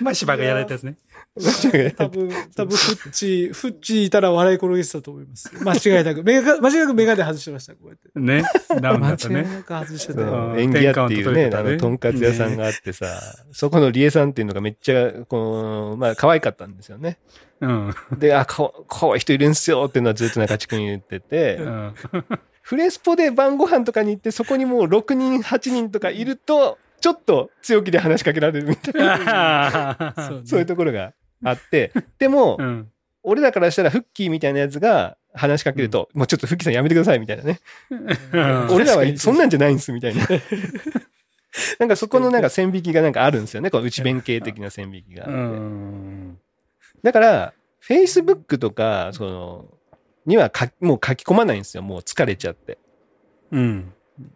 まあ、芝がやられたやつね。[LAUGHS] 多分、多分、フッチ、フッチいたら笑い転げてたと思います。間違いなく。メガ、間違いなくメガで外してました、こうやって。ね。ダウンだ間違いったね。なく外してそたよ。うんう縁起屋っていうね、あの、とんかつ屋さんがあってさ、そこの理恵さんっていうのがめっちゃ、こう、まあ、可愛かったんですよね。うん。で、あ、かわ可愛い人いるんすよっていうのはずっと中地君言ってて、うん。フレスポで晩ご飯とかに行って、そこにもう6人、8人とかいると、ちょっと強気で話しかけられるみたいな、[LAUGHS] そうそういうところがあって、でも、うん。俺らからしたらフッキーみたいなやつが話しかけると、もうちょっとフッキーさんやめてくださいみたいなね。うん俺らはそんなんじゃないんすみたいな。[LAUGHS] なんかそこのなんか線引きがなんかあるんですよね。この内弁慶的な線引きがあっうて。ん。だから、Facebook とか、その、にはかもう書き込まないんですよ。もう疲れちゃって。うん。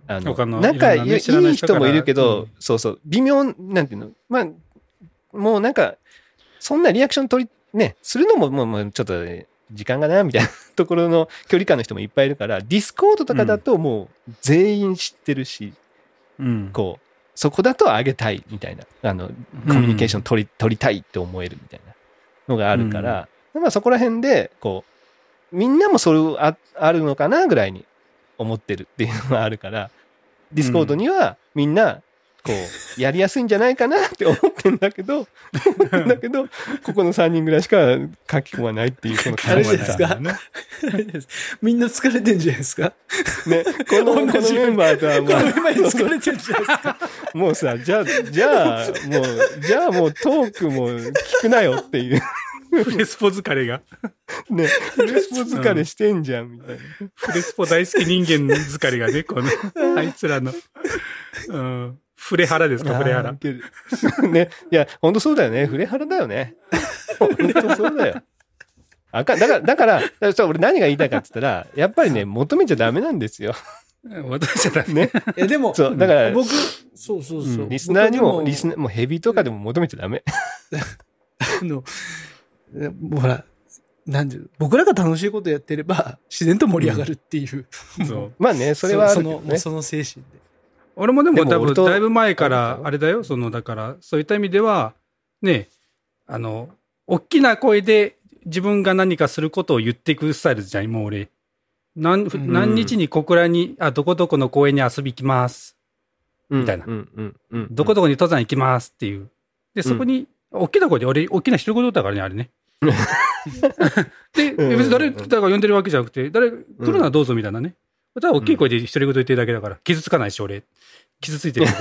あの、他の仲いい人もいるけど、うんそうそう、微妙、なんていうの、まあ、もうなんか、そんなリアクション取り、ね、するのももうもうちょっと時間がな、みたいなところの距離感の人もいっぱいいるから、ディスコードとかだともう全員知ってるし、うん。こう、そこだと上げたいみたいな、あの、コミュニケーション取り、取りたいって思えるみたいなのがあるから、まあそこら辺で、こう、みんなもそれああるのかなぐらいに思ってるっていうのがあるから、ディスコードにはみんな、こう、やりやすいんじゃないかなって思ってんだけど、[LAUGHS] だけど、ここの3人ぐらいしか書き込まないっていう、このあれじですか？ね。みんな疲れてんじゃないですか？ね、この、このメンバーとはもう、この前に疲れてんじゃないですか？もうさ、じゃあ、じゃあ、もう、じゃあもうトークも聞くなよっていう。フレスポ疲れが。ね、フレスポ疲れしてんじゃん、みたいな。フレスポ大好き人間疲れがね、この、あいつらの、うん。フレハラですか、フレハラね、いや、本当そうだよね。フレハラだよね。[LAUGHS] 本当そうだよ。あかん、だから、だから、だからそう俺何が言いたいかって言ったら、やっぱりね、求めちゃダメなんですよ。私じゃダメ。ね。いや、でも、そう、だから、僕、そうそうそう。リスナーにも、僕リスナー、もうヘビとかでも求めちゃダメ。[LAUGHS] あの、えもうほら、なんで、僕らが楽しいことやってれば、自然と盛り上がるっていう。そう。まあね、それはあその、るけどね。もうその精神で。俺もでもだいぶ前かあら、るあれだよ、その、だから、そういった意味では、ね、あの、大きな声で自分が何かすることを言っていくスタイルじゃん、もう俺。何、ん何日に小倉に、あ、どこどこの公園に遊び行きます。みたいな。どこどこに登山行きますっていう。で、そこに、大きな声で、俺、大きな一言だったからね、あれね。[LAUGHS] で、うん別に誰だか呼んでるわけじゃなくて、誰、来るならどうぞみたいなね。ただ大きい声で独り言言ってるだけだから、傷つかないし、俺。傷ついてるけど、っ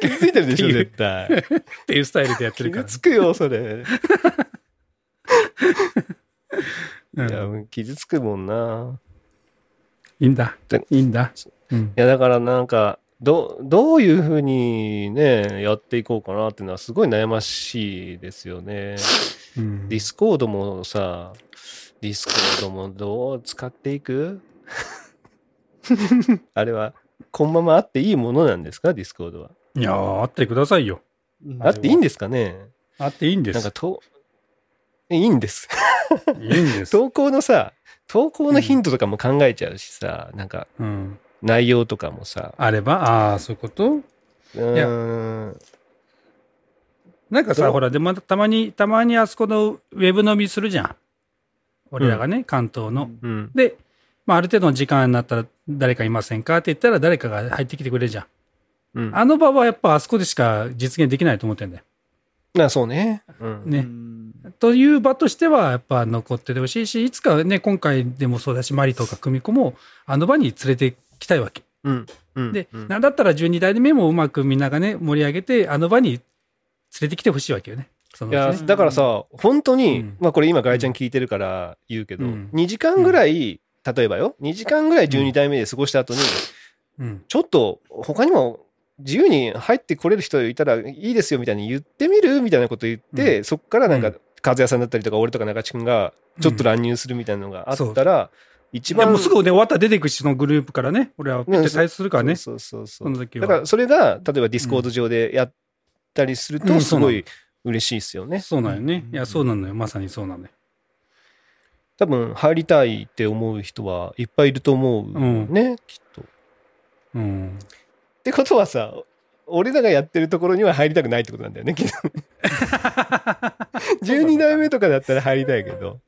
気づいてるでしょ、絶対。[LAUGHS] ていうスタイルでやってるから。傷つくよ、それ。い [LAUGHS] うんや、傷つくもんな。いいんだで。いいんだ。うんいや、だからなんか、ど、どういうふうにね、やっていこうかなっていうのはすごい悩ましいですよね。うんディスコードもさ、ディスコードもどう使っていく？[LAUGHS] あれは、このままあっていいものなんですか？ディスコードは。いやー、あってくださいよ。あっていいんですかね？あっていいんです。なんかと、いいんです。いいんです。[LAUGHS] 投稿のさ、投稿のヒントとかも考えちゃうしさ、なんかうん。内容とかもさ、あれば、ああ、そういうこと？うーん、なんかさ、ほら、でもたまに、たまにあそこのウェブ飲みするじゃん。俺らがね、関東の。うん、で、まあ、ある程度の時間になったら誰かいませんかって言ったら誰かが入ってきてくれるじゃん。うん。あの場はやっぱあそこでしか実現できないと思ってんだよ。あそうね。うん。ね。うんという場としてはやっぱ残っててほしいし、いつかね、今回でもそうだし、マリとか組子もあの場に連れてきたいわけ。うん。うん。で、うんなんだったら12代目もうまくみんながね、盛り上げて、あの場に連れてきてほしいわけよね。いやだからさ、本当に、うんまあこれ今、ガイちゃん聞いてるから言うけど、うん2時間ぐらい、例えばよ、2時間ぐらい12代目で過ごした後に、うん。ちょっと他にも自由に入ってこれる人いたらいいですよみたいに言ってみる？みたいなこと言って、そこからなんか、うん和也さんだったりとか、俺とか中地君がちょっと乱入するみたいなのがあったら、一番。もうすぐね、終わったら出ていくし、そのグループからね。俺はピッて退出するからね。そうそうそ。そうの時は。だから、それが、例えばディスコード上でやったりすると、うんすごい嬉しいですよね。そうなんよね。いや、そうなのよ。まさにそうなのよ。多分、入りたいって思う人はいっぱいいると思うね、きっと。うん。ってことはさ、俺らがやってるところには入りたくないってことなんだよね、きっと。[LAUGHS] 12代目とかだったら入りたいけど、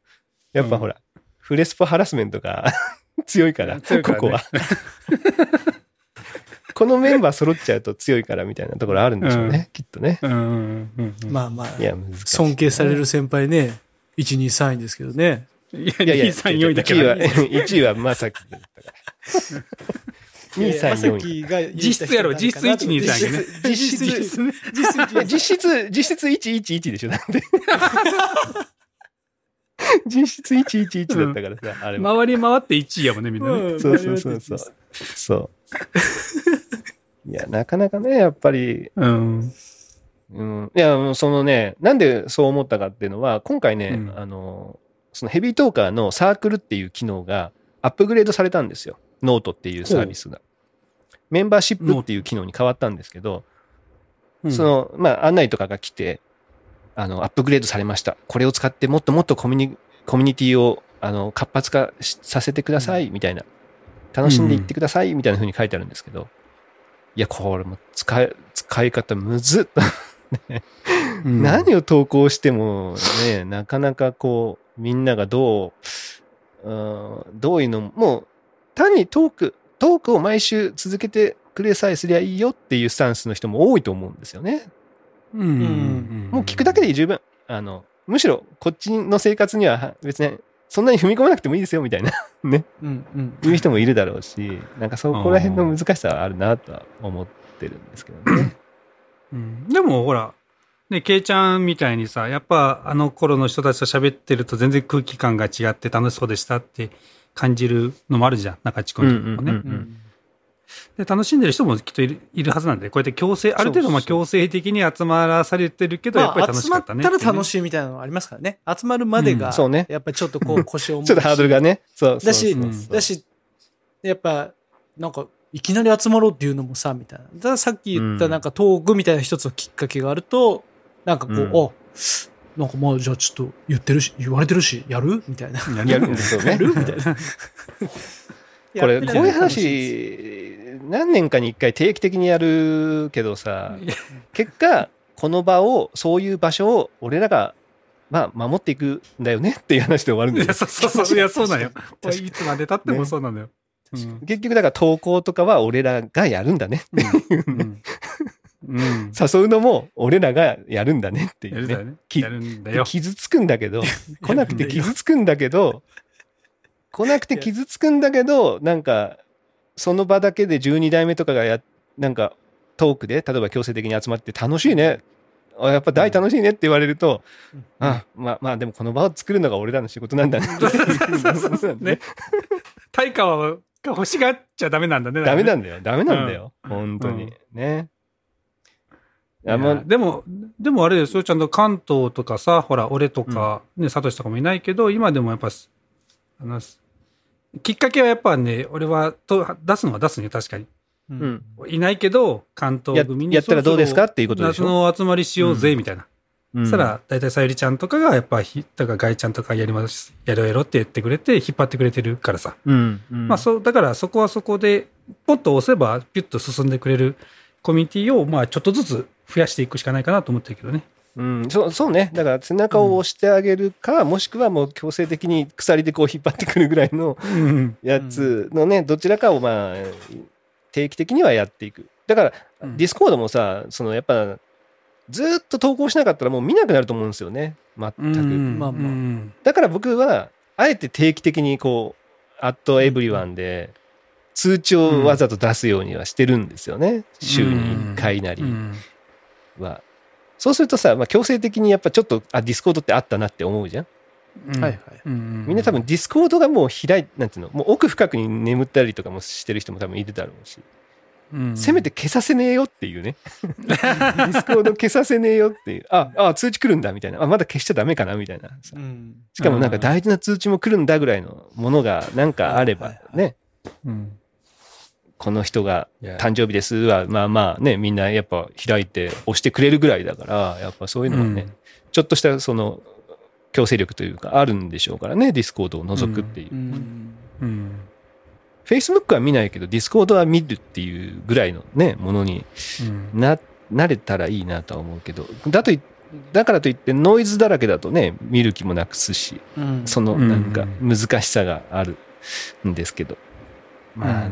やっぱほら、フレスポハラスメントが [LAUGHS] 強いから、強いからねここは。[LAUGHS] このメンバー揃っちゃうと強いからみたいなところあるんでしょうね、きっとね。うんうんうんうん。まあまあい、や、難しい。尊敬される先輩ね、1、2、3位ですけどね。いや、いやいや、2、3、4位だけ1ど。1位はまさきだったから。2、3、4位。が実質やろ実質1 2 3ね実質、実質、実質実質、実質111でしょ、なんで。実質111だったからさ、あれは。回り回って1位やもんね、みんなね。うんそうそうそうそう。そう。いや、なかなかね、やっぱり、うん。うん。いや、そのね、なんでそう思ったかっていうのは、今回ね、うんあの、そのヘビートーカーのサークルっていう機能がアップグレードされたんですよ。ノートっていうサービスが。メンバーシップっていう機能に変わったんですけど、その、まあ、案内とかが来て、あの、アップグレードされました。これを使ってもっともっとコミュニ、コミュニティを、あの、活発化しさせてください、みたいな。楽しんでいってください、みたいな風に書いてあるんですけど、いや、これも使い、使い方むずっ。うん [LAUGHS] 何を投稿してもね、なかなかこう、みんながどう、うんどういうのも、もう、単にトーク、トークを毎週続けてくれさえすりゃいいよっていうスタンスの人も多いと思うんですよね。うんうんもう聞くだけで十分。あの、むしろこっちの生活には別にそんなに踏み込まなくてもいいですよみたいな、[LAUGHS] ね、うんうん。いう人もいるだろうし、なんかそこら辺の難しさはあるなとは思ってるんですけどね。うんでもほら、ね、ケイちゃんみたいにさ、やっぱあの頃の人たちと喋ってると全然空気感が違って楽しそうでしたって感じるのもあるじゃん、中地君とかもね。うんうんうんで、楽しんでる人もきっといるいるはずなんで、こうやって強制、ある程度まあ強制的に集まらされてるけど、やっぱりまあ、集まっ楽しかったねたら楽い。しいみたいなのありますからね。集まるまでが、そうねやっぱりちょっとこう [LAUGHS] 腰をちょっとハードルがね。そうだしそうそうそうだし、やっぱ、なんか、いきなり集まろうっていうのもさ、みたいな。だからさっき言ったなんかトークみたいな一つのきっかけがあると、なんかこう、うんあ、なんかまあじゃあちょっと言ってるし、言われてるし、やる？みたいな。やるんですよね。やるみたいな。[LAUGHS] これ、こういう話、何年かに一回定期的にやるけどさ、結果、この場を、そういう場所を俺らが、まあ、守っていくんだよねっていう話で終わるんだよいや、。そうそうそう。いや、そうなんよ。[LAUGHS] いつまで経ってもそうなのよ。うん結局、だから投稿とかは俺らがやるんだね。うん。うん。誘うのも俺らがやるんだねっていうね。ね。傷つくんだけど、[LAUGHS] 来なくて傷つくんだけど、来なくて傷つくんだけど、なんか、その場だけで12代目とかがや、なんか、トークで、例えば強制的に集まって楽しいね。あやっぱ大楽しいねって言われると、うんあ、まあまあでもこの場を作るのが俺らの仕事なんだね。対価は、が欲しがっちゃダメなんだね。ダメなだんだよ。ダメなんだよ。うん本当に。うんね。でも、でもあれですよ、ちゃんと関東とかさ、ほら、俺とか、ね、サトシとかもいないけど、今でもやっぱ、あの、きっかけはやっぱね、俺はと出すのは出すね、確かに。ううんん。いないけど、関東組にややったらどうですかっていうことでしょ？夏の集まりしようぜ、みたいな。うんそしたら、大体さゆりちゃんとかが、やっぱ、ひ、だからガイちゃんとかやります、やろうやろうって言ってくれて、引っ張ってくれてるからさ。うん。うんまあ、そう、だからそこはそこで、ポッと押せば、ピュッと進んでくれるコミュニティを、まあ、ちょっとずつ増やしていくしかないかなと思ってるけどね。うん、そうそうね。だから背中を押してあげるか、もしくはもう強制的に鎖でこう引っ張ってくるぐらいのうん。やつのね、どちらかをまあ、定期的にはやっていく。だから、うんディスコードもさ、そのやっぱ、ずーっと投稿しなかったらもう見なくなると思うんですよね。全く。うんまあまあうんだから僕は、あえて定期的にこう、@everyone で、通知をわざと出すようにはしてるんですよね。週に1回なりうんは。そうするとさ、まあ、強制的にやっぱちょっと、あ、ディスコードってあったなって思うじゃん？うんはいはい。うんみんな多分ディスコードがもう開い、なんていうの、もう奥深くに眠ったりとかもしてる人も多分いるだろうし。うんせめて消させねえよっていうね。[LAUGHS] ディスコード消させねえよっていう。あ、あ、通知来るんだみたいな。あ、まだ消しちゃダメかなみたいなさ。うん。しかもなんか大事な通知も来るんだぐらいのものがなんかあればはいはいね。うんこの人が誕生日ですは、まあまあね、みんなやっぱ開いて押してくれるぐらいだから、やっぱそういうのはね、うんちょっとしたその強制力というかあるんでしょうからね、ディスコードを除くっていう。うん。うん。Facebook は見ないけど、ディスコードは見るっていうぐらいのね、ものにうんな、なれたらいいなとは思うけど、だとい、だからといってノイズだらけだとね、見る気もなくすし、うん。そのなんか難しさがあるんですけど。まあ、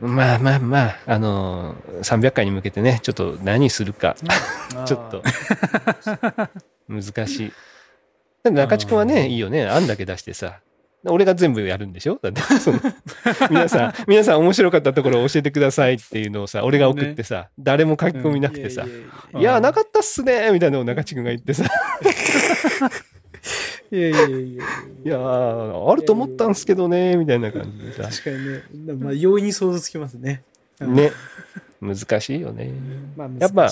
まあまあまあ、あのー、300回に向けてね、ちょっと何するか、[LAUGHS] ちょっと、難しい。中地君はね、いいよね。案だけ出してさ。俺が全部やるんでしょ？だって、その、皆さん、[LAUGHS] 皆さん面白かったところを教えてくださいっていうのをさ、俺が送ってさ、誰も書き込みなくてさ、いやいやなかったっすねみたいなのを中地君が言ってさ、や [LAUGHS] いやいやいやいやいやー、あると思ったんすけどねみたいな感じでさ、確かにね。まあ、容易に想像つきますね。ね、難しいよね。まあ、やっぱ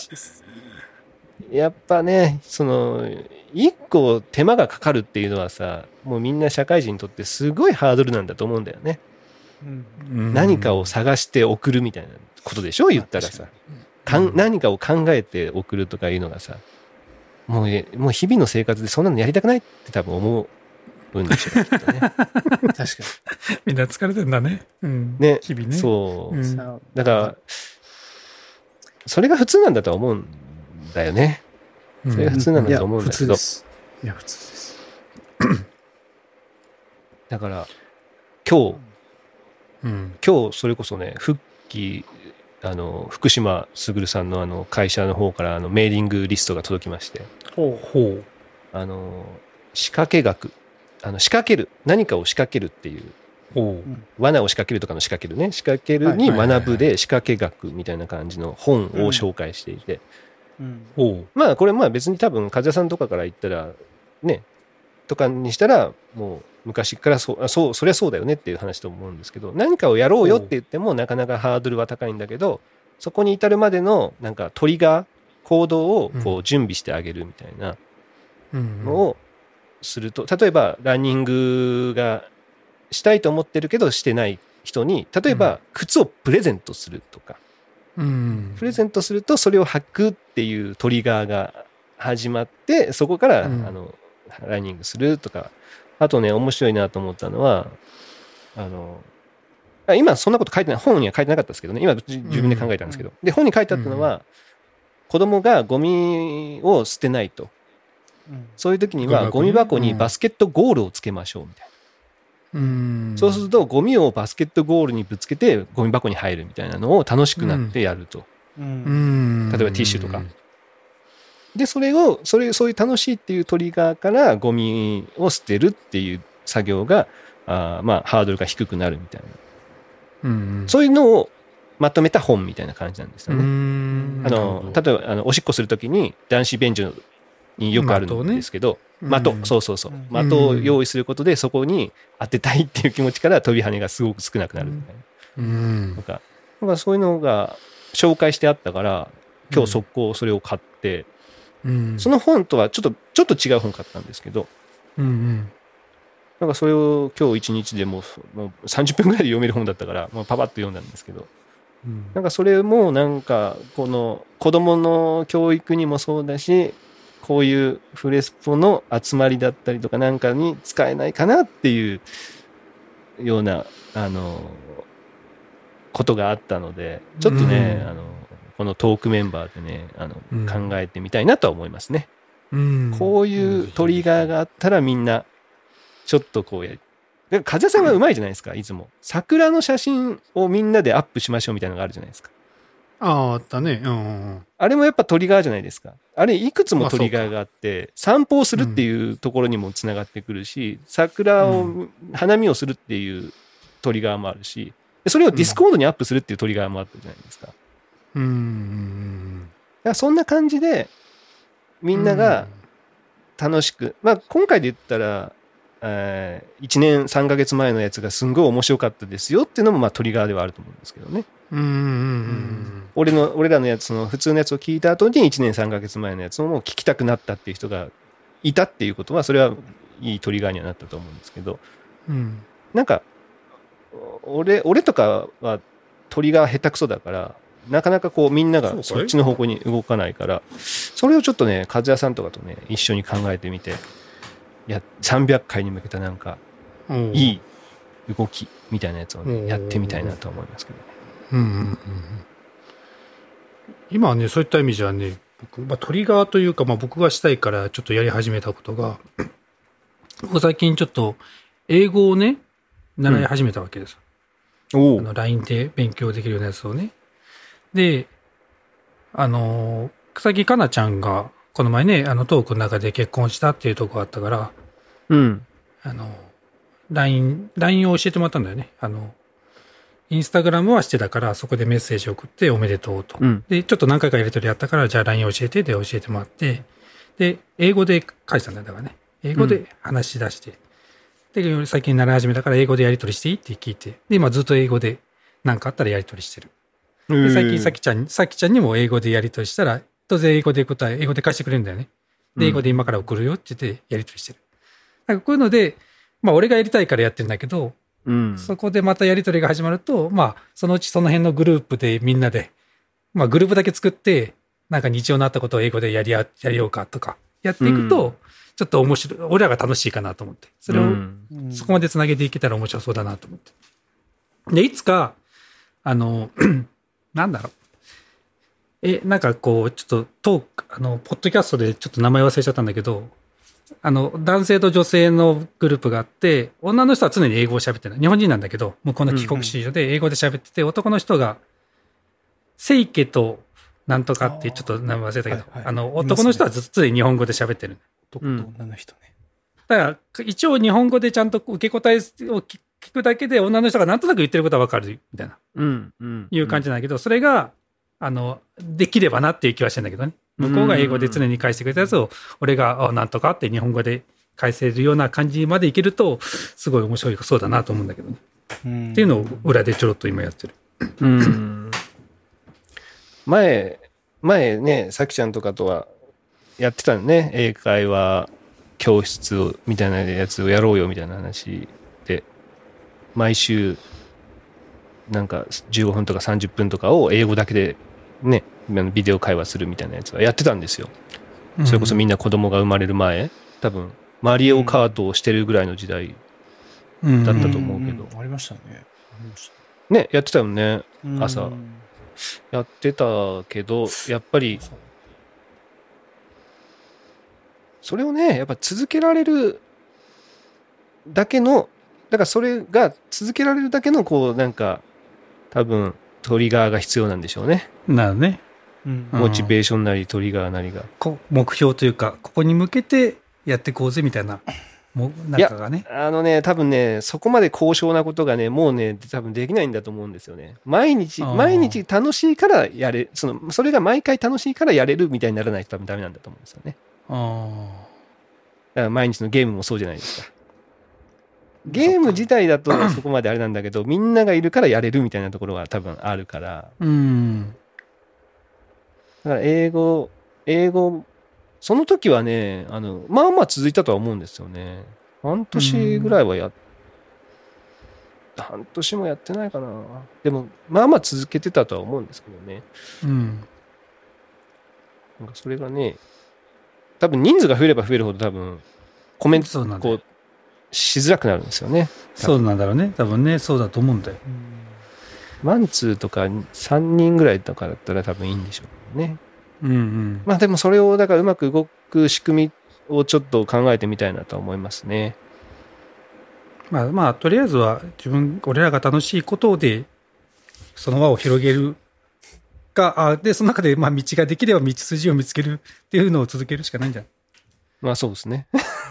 やっぱね、その、一個手間がかかるっていうのはさ、もうみんな社会人にとってすごいハードルなんだと思うんだよね。うん。何かを探して送るみたいなことでしょ？言ったらさ。かん何かを考えて送るとかいうのがさ、もうえ、もう日々の生活でそんなのやりたくないって多分思うんでしょう、きっとね。[LAUGHS] 確かみんな疲れてんだね。うんね日々ね。そう。うんだから、それが普通なんだとは思うんだよね。うんそれが普通なんだと思うんだけどいや普通で。す。いや、普通です。だから、今日、うん。今日それこそね、復帰、あの、福島卓さんのあの会社の方からあのメーリングリストが届きまして、ほう。ほう。あの、仕掛け学、あの、仕掛ける、何かを仕掛けるっていう、ほ罠を仕掛けるとかの仕掛けるね、仕掛けるに学ぶで仕掛け学みたいな感じの本を紹介していて、うん。う。ほまあこれまあ別に多分、風さんとかから言ったら、ね、とかにしたら、もう昔からそそう、そりゃそうだよねっていう話と思うんですけど、何かをやろうよって言ってもなかなかハードルは高いんだけど、そこに至るまでのなんかトリガー、行動をこう準備してあげるみたいなのをすると、例えばランニングがしたいと思ってるけどしてない人に、例えうん。ば靴をプレゼントするとか、うん。プレゼントするとそれを履くっていうトリガーが始まってそこから、うん。あのランニングするとかあとね面白いなと思ったのはあのあ今そんなこと書いてない本には書いてなかったですけどね。今自自分で考えたんですけど、で本に書いてあったのは、子供がゴミを捨てないと。うん。そういう時にはゴミ箱にバスケットゴールをつけましょうみたいな、うん。そうするとゴミをバスケットゴールにぶつけてゴミ箱に入るみたいなのを楽しくなってやると、う。うん。ん。例えばティッシュとかで、それを、それ、そういう楽しいっていうトリガーからゴミを捨てるっていう作業が、あーまあ、ハードルが低くなるみたいな。うん。そういうのをまとめた本みたいな感じなんですようね。ん。あの、例えば、あの、おしっこするときに男子便所によくあるんですけど、的,、うんそうそうそううん。的を用意することで、そこに当てたいっていう気持ちから飛び跳ねがすごく少なくなるみたいな。うんと。か、なんかそういうのが紹介してあったから、今日速攻それを買って、うん。その本とはちょっと、ちょっと違う本買ったんですけど、うん。なんかそれを今日一日でもうもう30分ぐらいで読める本だったから、もうパパッと読んだんですけど、うん。なんかそれもなんかこの子供の教育にもそうだし、こういうフレスポの集まりだったりとかなんかに使えないかなっていうような、あの、ことがあったので、ちょっとね、うんあの、このトークメンバーでね、あの、うん考えてみたいなとは思いますね。うん。こういうトリガーがあったらみんな、ちょっとこうやる。風さんはうまいじゃないですか、いつも。桜の写真をみんなでアップしましょうみたいなのがあるじゃないですか。ああ、あったね。うん。あれもやっぱトリガーじゃないですか。あれいくつもトリガーがあって、散歩をするっていうところにもつながってくるし、桜を、う花見をするっていうトリガーもあるし、でそれをディスコードにアップするっていうトリガーもあったじゃないですか。うん。らそんな感じで、みんなが、楽しく、まあ、今回で言ったら、えー、1年3ヶ月前のやつがすんごい面白かったですよっていうのもまあトリガーではあると思うんですけどね。うんうんうん俺の、俺らのやつ、その普通のやつを聞いた後に1年3ヶ月前のやつをもう聞きたくなったっていう人がいたっていうことは、それはいいトリガーにはなったと思うんですけど、うん。なんか、俺、俺とかはトリガー下手くそだから、なかなかこうみんながそっちの方向に動かないから、それをちょっとね、和也さんとかとね、一緒に考えてみて、や、300回に向けたなんか、うんいい動きみたいなやつをね、うんやってみたいなと思いますけどね。うんうんうんうん今はね、そういった意味じゃね、僕、まあ、トリガーというか、まあ、僕がしたいからちょっとやり始めたことが、僕最近ちょっと英語をね、習い始めたわけです。おあの LINE で勉強できるようなやつをね。で、あの、草木かなちゃんが、この前ね、あのトークの中で結婚したっていうとこがあったから、うん。あの、LINE、LINE を教えてもらったんだよね。あの、インスタグラムはしてたから、そこでメッセージを送っておめでとうと。うん。で、ちょっと何回かやりとりやったから、じゃあ LINE 教えてで教えてもらって、で、英語で返したんだよ、だからね。英語で話し出して。で、最近習い始めたから英語でやりとりしていい？って聞いて。で、今ずっと英語で何かあったらやりとりしてる。で、最近さきちゃん、さきちゃんにも英語でやりとりしたら、当然英語で答え、英語で返してくれるんだよね。で、英語で今から送るよって言ってやりとりしてる。なんかこういうので、まあ俺がやりたいからやってるんだけど、うん。そこでまたやりとりが始まると、まあ、そのうちその辺のグループでみんなで、まあ、グループだけ作って、なんか日常のあったことを英語でやりや、やりようかとか、やっていくと、うんちょっと面白い、俺らが楽しいかなと思って。それを、そこまで繋げていけたら面白そうだなと思って。で、いつか、あの、なんだろう。え、なんかこう、ちょっとトーク、あの、ポッドキャストでちょっと名前忘れちゃったんだけど、あの、男性と女性のグループがあって、女の人は常に英語を喋ってる。日本人なんだけど、向こうの帰国子女で英語で喋ってて、男の人が、セイケとなんとかってちょっと名前忘れたけど、はいはいあの、男の人はずっと常に日本語で喋ってる。男と女の人ね。だから、一応日本語でちゃんと受け答えを聞聞くだけで女の人がなんとなく言ってることはわかるみたいな、うん。うん。いう感じなんだけど、それが、あの、できればなっていう気はしてんだけどね。向こうが英語で常に返してくれたやつを、俺が、あ、なんとかって日本語で返せるような感じまでいけると、すごい面白いそうだなと思うんだけどね。うんっていうのを裏でちょろっと今やってる。うん。前、前ね、さきちゃんとかとはやってたのね。英会話教室を、みたいなやつをやろうよ、みたいな話で。毎週、なんか15分とか30分とかを英語だけでね、ビデオ会話するみたいなやつはやってたんですよ。それこそみんな子供が生まれる前、多分、マリオカートをしてるぐらいの時代、うんだったと思うけどありましたね。ありましね、やってたよね。た朝うんやってたけど、やっぱり、それをね、やっぱ続けられるだけの、だからそれが続けられるだけの、こう、なんか、多分、トリガーが必要なんでしょうね。なるね。うんうんモチベーションなりトリガーなりが。こ目標というか、ここに向けてやっていこうぜみたいな、もなんかがね。あのね、多分ね、そこまで高尚なことがね、もうね、多分できないんだと思うんですよね。毎日、毎日楽しいからやれ、その、それが毎回楽しいからやれるみたいにならないと多分ダメなんだと思うんですよね。あだから毎日のゲームもそうじゃないですか。ゲーム自体だとそこまであれなんだけど、みんながいるからやれるみたいなところが多分あるから。ーうん。だから英語、英語、その時はね、あの、まあまあ続いたとは思うんですよね。半年ぐらいはやっ、半年もやってないかな。でも、まあまあ続けてたとは思うんですけどね。うん。なんかそれがね、多分人数が増えれば増えるほど多分、コメント、こう、しづらくなるんですよね。そうなんだろうね。多分ね、そうだと思うんだよ。マンツーとか3人ぐらいとかだったら多分いいんでしょうね。うんうん。まあでもそれをだからうまく動く仕組みをちょっと考えてみたいなと思いますね。まあまあ、とりあえずは自分、俺らが楽しいことで、その輪を広げるか、あで、その中で、まあ道ができれば道筋を見つけるっていうのを続けるしかないんじゃない？まあそうですね。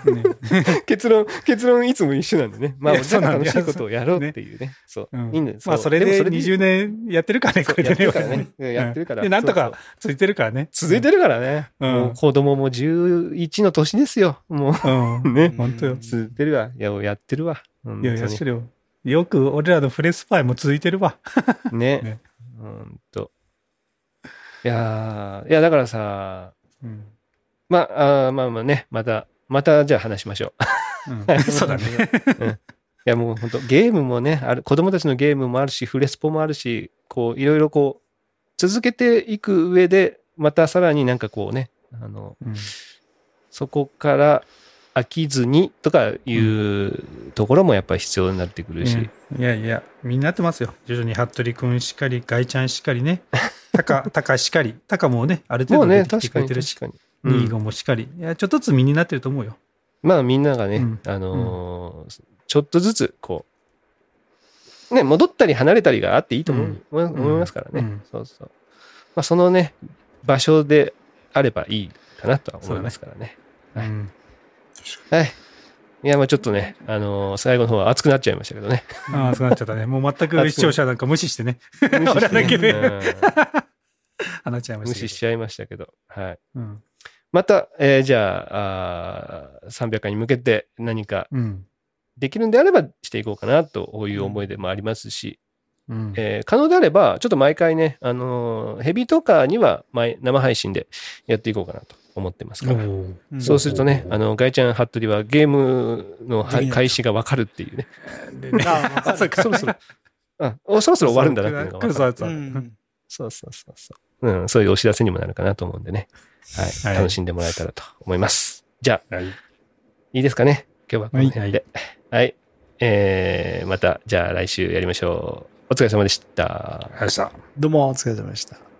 ね [LAUGHS] 結論、結論いつも一緒なんでね。まあ、いやそうなんだ楽しいことをやろうっていうね。そう。うんいいんだよ。まあ、それでも20年やってるからね、これでね。やってるからね。うんやってるから。で、なんとかそうそうついてるからね。続いてるからね。うんもう子供も11の年ですよ。もうん。う。ね。本当よ続いてるわ。いや、やってるわ。いや、やってるよ。よく俺らのフレスパイも続いてるわ。[LAUGHS] ね。ねほんと。いやーいや、だからさ、うん。まあ、あーまあまあね、また、またじゃあ話しましょう。うん [LAUGHS] そうだね。いやもう本当ゲームもね、ある、子供たちのゲームもあるし、フレスポもあるし、こう、いろいろこう、続けていく上で、またさらになんかこうね、あの、うんそこから飽きずにとかいうところもやっぱり必要になってくるし、いやいや、みんなやってますよ。徐々に服部くんしかり、ガイちゃんしかりね。タカ、タカしかり。タカもね、ある程度出てきて確かにくれてるし、確かに。うんニーゴもしかり。いや、ちょっとずつ身になってると思うよ。まあみんながね、うんあのーちょっとずつこう、ね、戻ったり離れたりがあっていいと思う、思いますからね、うんそうそう。まあそのね、場所であればいいかなとは思いますからね。はいうんはい。いや、まあちょっとね、あのー最後の方は熱くなっちゃいましたけどね。ああ、そうなっちゃったね。もう全く視聴者なんか無視してね。無視 [LAUGHS] [LAUGHS] しちゃいましたけど。無視しちゃいましたけど。はい。うん。また、えーじゃああー、300回に向けて何かうん。できるんであればしていこうかなという思いでもありますし、うん。えー可能であれば、ちょっと毎回ね、あのーヘビートーカーには毎生配信でやっていこうかなと思ってますから。そうするとね、あの、ガイちゃん、ハットリはゲームの開始がわかるっていうね。あ [LAUGHS] そうかそろそろ、あおそろそろ終わるんだなっていうのが分かる。そうそううんそうそうそうそう。うん、そういうお知らせにもなるかなと思うんでね。はい。はい楽しんでもらえたらと思います。じゃあ、はい。いいですかね？今日はこの辺で。はい。えー、また、じゃあ来週やりましょう。お疲れ様でした。ありがとうございました。どうもお疲れ様でした。